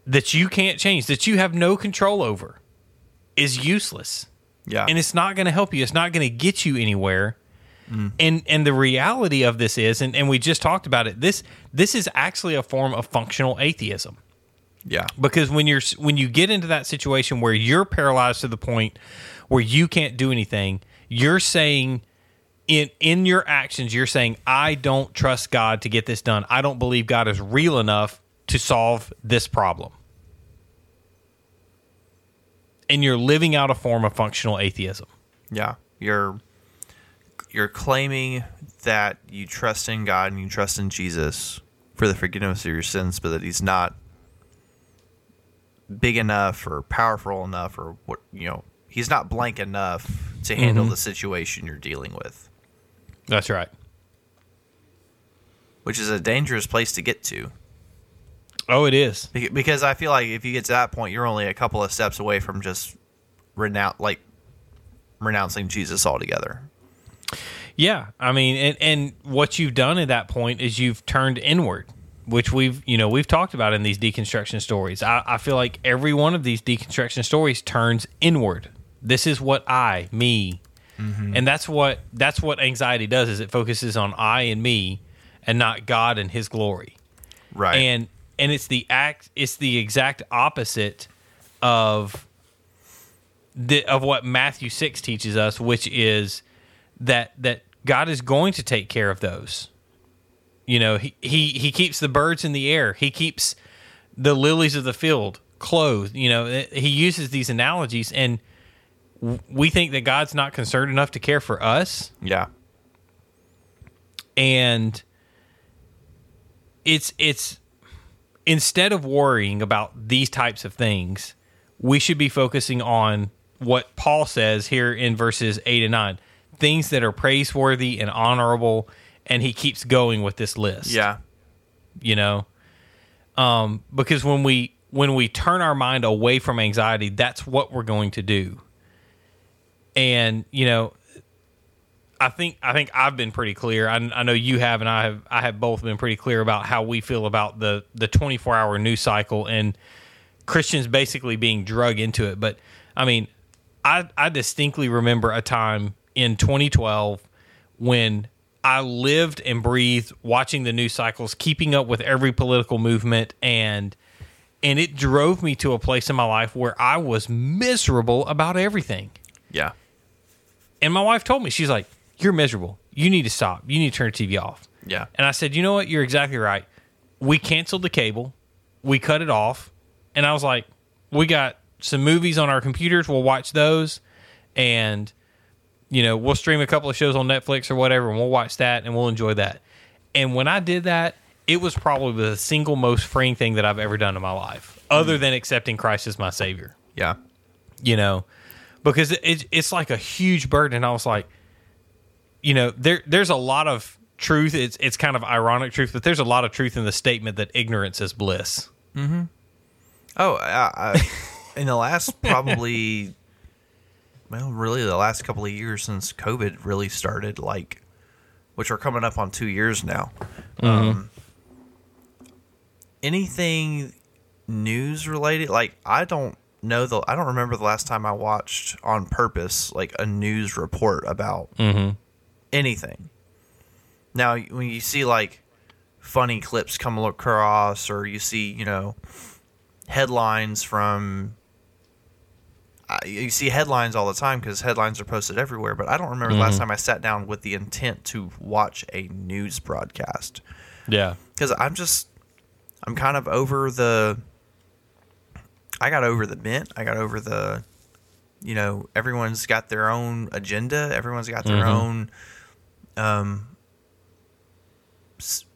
[SPEAKER 2] that you can't change, that you have no control over, is useless
[SPEAKER 3] Yeah.
[SPEAKER 2] and it's not going to help you. It's not going to get you anywhere. Mm. And and the reality of this is, and, and we just talked about it. This this is actually a form of functional atheism
[SPEAKER 3] yeah.
[SPEAKER 2] because when you're when you get into that situation where you're paralyzed to the point where you can't do anything, you're saying in in your actions, you're saying, I don't trust God to get this done. I don't believe God is real enough to solve this problem. And you're living out a form of functional atheism.
[SPEAKER 3] Yeah. You're you're claiming that you trust in God and you trust in Jesus for the forgiveness of your sins, but that he's not big enough or powerful enough or what you know, he's not blank enough to handle mm-hmm. the situation you're dealing with.
[SPEAKER 2] That's right.
[SPEAKER 3] Which is a dangerous place to get to.
[SPEAKER 2] Oh, it is.
[SPEAKER 3] Because I feel like if you get to that point, you're only a couple of steps away from just renounce like renouncing Jesus altogether.
[SPEAKER 2] Yeah, I mean, and and what you've done at that point is you've turned inward, which we've you know we've talked about in these deconstruction stories. I, I feel like every one of these deconstruction stories turns inward. This is what I, me, mm-hmm. and that's what that's what anxiety does. Is it focuses on I and me, and not God and His glory.
[SPEAKER 3] Right.
[SPEAKER 2] and and it's the act it's the exact opposite of the of what Matthew 6 teaches us which is that that God is going to take care of those. You know he he, he keeps the birds in the air. He keeps the lilies of the field clothed. You know eh, he uses these analogies and we think that God's not concerned enough to care for us.
[SPEAKER 3] Yeah.
[SPEAKER 2] and it's it's instead of worrying about these types of things we should be focusing on what paul says here in verses 8 and 9 things that are praiseworthy and honorable and he keeps going with this list.
[SPEAKER 3] Yeah.
[SPEAKER 2] you know? Um, because when we when we turn our mind away from anxiety that's what we're going to do. And you know i think i think i've been pretty clear. I, I know you have and i have i have both been pretty clear about how we feel about the the 24 hour news cycle and christians basically being drug into it. But i mean i i distinctly remember a time in 2012 when I lived and breathed watching the news cycles, keeping up with every political movement and and it drove me to a place in my life where I was miserable about everything.
[SPEAKER 3] Yeah.
[SPEAKER 2] And my wife told me, she's like, You're miserable. You need to stop. You need to turn the TV off.
[SPEAKER 3] Yeah.
[SPEAKER 2] And I said, You know what? You're exactly right. We canceled the cable, we cut it off. And I was like, We got some movies on our computers. We'll watch those. And you know, we'll stream a couple of shows on Netflix or whatever, and we'll watch that and we'll enjoy that. And when I did that, it was probably the single most freeing thing that I've ever done in my life, other than accepting Christ as my Savior.
[SPEAKER 3] Yeah.
[SPEAKER 2] You know, because it, it's like a huge burden. And I was like, you know, there there's a lot of truth. It's it's kind of ironic truth, but there's a lot of truth in the statement that ignorance is bliss. Mm-hmm.
[SPEAKER 3] Oh, I, I, in the last probably, well, really the last couple of years since COVID really started, like, which are coming up on two years now. Um, anything news related, like, I don't know the, I don't remember the last time I watched on purpose like a news report about anything. Now, when you see like funny clips come across, or you see, you know, headlines from you see headlines all the time because headlines are posted everywhere but i don't remember the last time i sat down with the intent to watch a news broadcast.
[SPEAKER 2] Yeah.
[SPEAKER 3] because i'm just i'm kind of over the i got over the bent. I got over the you know everyone's got their own agenda. Everyone's got their own um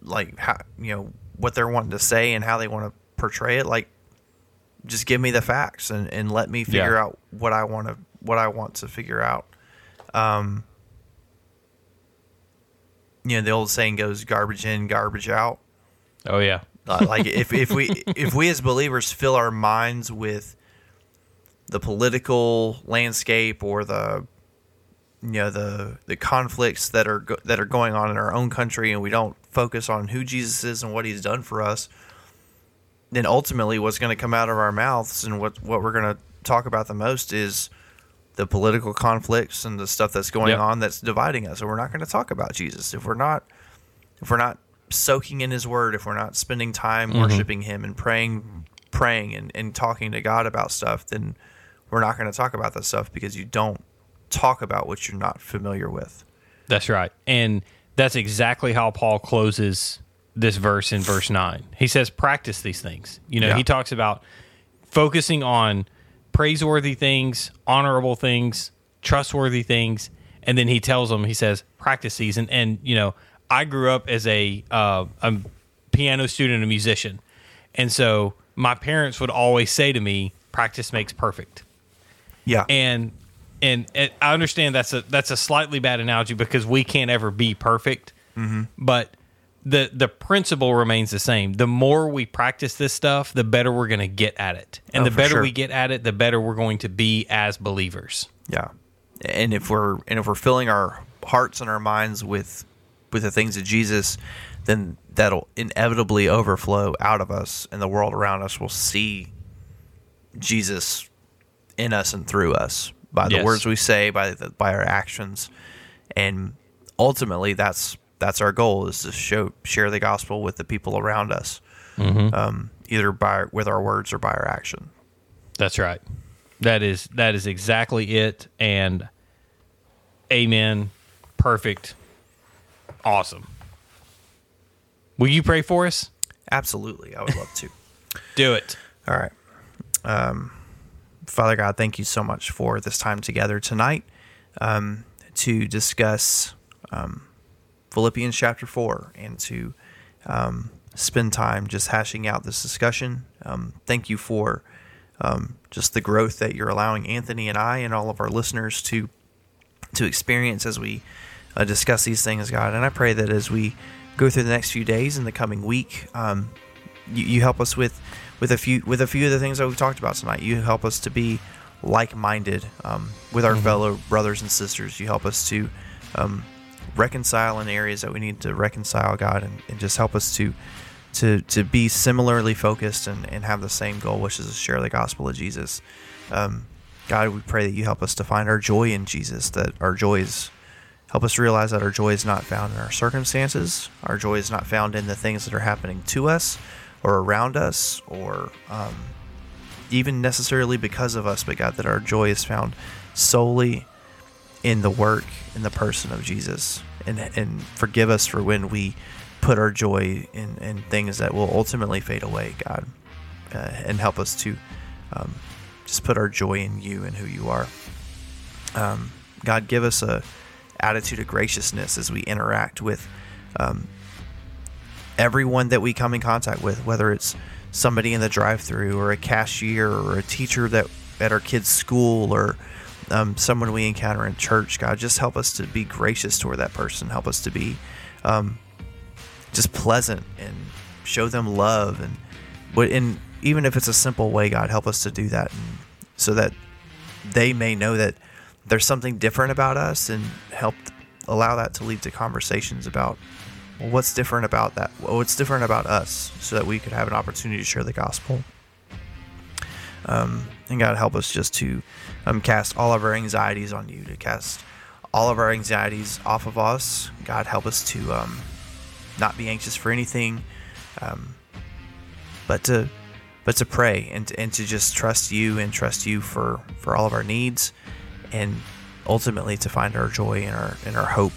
[SPEAKER 3] like how you know what they're wanting to say and how they want to portray it. Like just give me the facts and, and let me figure
[SPEAKER 2] Yeah.
[SPEAKER 3] out what I want to what I want to figure out. Um, you know, the old saying goes garbage in, garbage out.
[SPEAKER 2] Oh yeah.
[SPEAKER 3] Uh, like if, if we if we as believers fill our minds with the political landscape or the you know the the conflicts that are go- that are going on in our own country and we don't focus on who Jesus is and what he's done for us then ultimately what's going to come out of our mouths and what what we're going to talk about the most is the political conflicts and the stuff that's going
[SPEAKER 2] Yep.
[SPEAKER 3] on that's dividing us and we're not going to talk about Jesus if we're not if we're not soaking in his word if we're not spending time mm-hmm. worshiping him and praying praying and, and talking to god about stuff then we're not going to talk about that stuff because you don't talk about what you're not familiar with
[SPEAKER 2] That's right. And that's exactly how Paul closes this verse in verse 9. He says, practice these things. You know,
[SPEAKER 3] Yeah.
[SPEAKER 2] he talks about focusing on praiseworthy things, honorable things, trustworthy things. And then he tells them, he says, practice these. And, and you know, I grew up as a, uh, a piano student, a musician. And so my parents would always say to me, practice makes perfect
[SPEAKER 3] yeah
[SPEAKER 2] and and it, I understand that's a that's a slightly bad analogy because we can't ever be perfect,
[SPEAKER 3] Mm-hmm.
[SPEAKER 2] but the the principle remains the same. The more we practice this stuff, the better we're going to get at it, and
[SPEAKER 3] Oh,
[SPEAKER 2] the better
[SPEAKER 3] sure.
[SPEAKER 2] we get at it, the better we're going to be as believers.
[SPEAKER 3] Yeah, and if we're and if we're filling our hearts and our minds with with the things of Jesus, then that'll inevitably overflow out of us, and the world around us will see Jesus in us and through us by the
[SPEAKER 2] Yes.
[SPEAKER 3] words we say, by the, by our actions, and ultimately that's that's our goal is to show share the gospel with the people around us, um, either by with our words or by our action.
[SPEAKER 2] That's right. That is that is exactly it. And amen. Perfect. Awesome. Will you pray for us?
[SPEAKER 3] Absolutely, I would love to.
[SPEAKER 2] Do it.
[SPEAKER 3] All right. Um, Father God, thank you so much for this time together tonight um, to discuss um, Philippians chapter 4 and to um, spend time just hashing out this discussion. Um, thank you for um, just the growth that you're allowing Anthony and I and all of our listeners to to experience as we uh, discuss these things, God. And I pray that as we go through the next few days in the coming week, um, you, you help us with with a few with a few of the things that we've talked about tonight. You help us to be like-minded um, with our fellow brothers and sisters. You help us to um, reconcile in areas that we need to reconcile, God, and, and just help us to to to be similarly focused and, and have the same goal, which is to share the gospel of Jesus. Um, God, we pray that you help us to find our joy in Jesus. That our joy is help us realize that our joy is not found in our circumstances. Our joy is not found in the things that are happening to us or around us, or um, even necessarily because of us. But God, that our joy is found solely in the work in the person of Jesus. And and forgive us for when we put our joy in, in things that will ultimately fade away, God. Uh, and help us to um, just put our joy in you and who you are. Um, God, give us a attitude of graciousness as we interact with um, everyone that we come in contact with, whether it's somebody in the drive-through or a cashier or a teacher that at our kids' school or um, someone we encounter in church. God, just help us to be gracious toward that person. Help us to be um, just pleasant and show them love and what and even if it's a simple way, God, help us to do that, and so that they may know that there's something different about us, and help allow that to lead to conversations about well, what's different about that, what's different about us, so that we could have an opportunity to share the gospel. Um, and God, help us just to um, cast all of our anxieties on you, to cast all of our anxieties off of us. God, help us to um, not be anxious for anything, um, but to but to pray and and to just trust you and trust you for for all of our needs, and ultimately to find our joy and our and our hope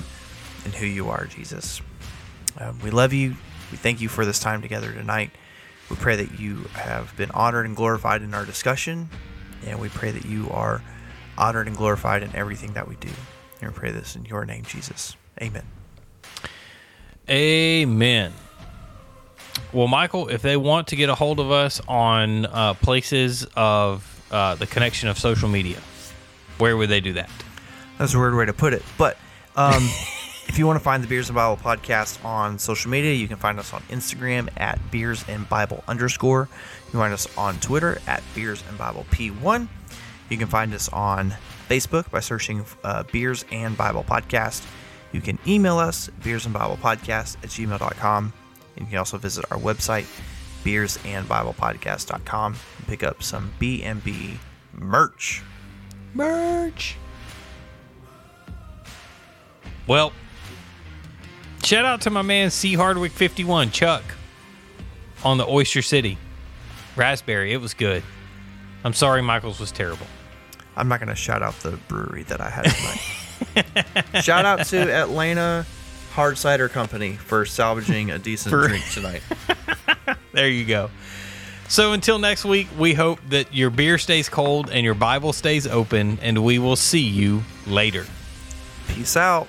[SPEAKER 3] in who you are, Jesus. Um, we love you. We thank you for this time together tonight. We pray that you have been honored and glorified in our discussion, and we pray that you are honored and glorified in everything that we do. And we pray this in your name, Jesus. Amen.
[SPEAKER 2] Amen. Well, Michael, if they want to get a hold of us on uh, places of uh, the connection of social media, where would they do that?
[SPEAKER 3] That's a weird way to put it. But um, if you want to find the Beers and Bible podcast on social media, you can find us on Instagram at Beers and Bible underscore. You can find us on Twitter at Beers and Bible P1. You can find us on Facebook by searching uh, Beers and Bible Podcast. You can email us, Beers and Bible Podcast at gmail.com. And you can also visit our website, beersandbiblepodcast.com, and Bible Podcast.com, and pick up some BMB merch.
[SPEAKER 2] Merch. Well, shout out to my man C Hardwick 51, Chuck, on the Oyster City. Raspberry, it was good. I'm sorry Michael's was terrible.
[SPEAKER 3] I'm not going to shout out the brewery that I had tonight. shout out to Atlanta Hard Cider Company for salvaging a decent
[SPEAKER 2] For-
[SPEAKER 3] drink tonight.
[SPEAKER 2] There you go. So until next week, we hope that your beer stays cold and your Bible stays open, and we will see you later.
[SPEAKER 3] Peace out.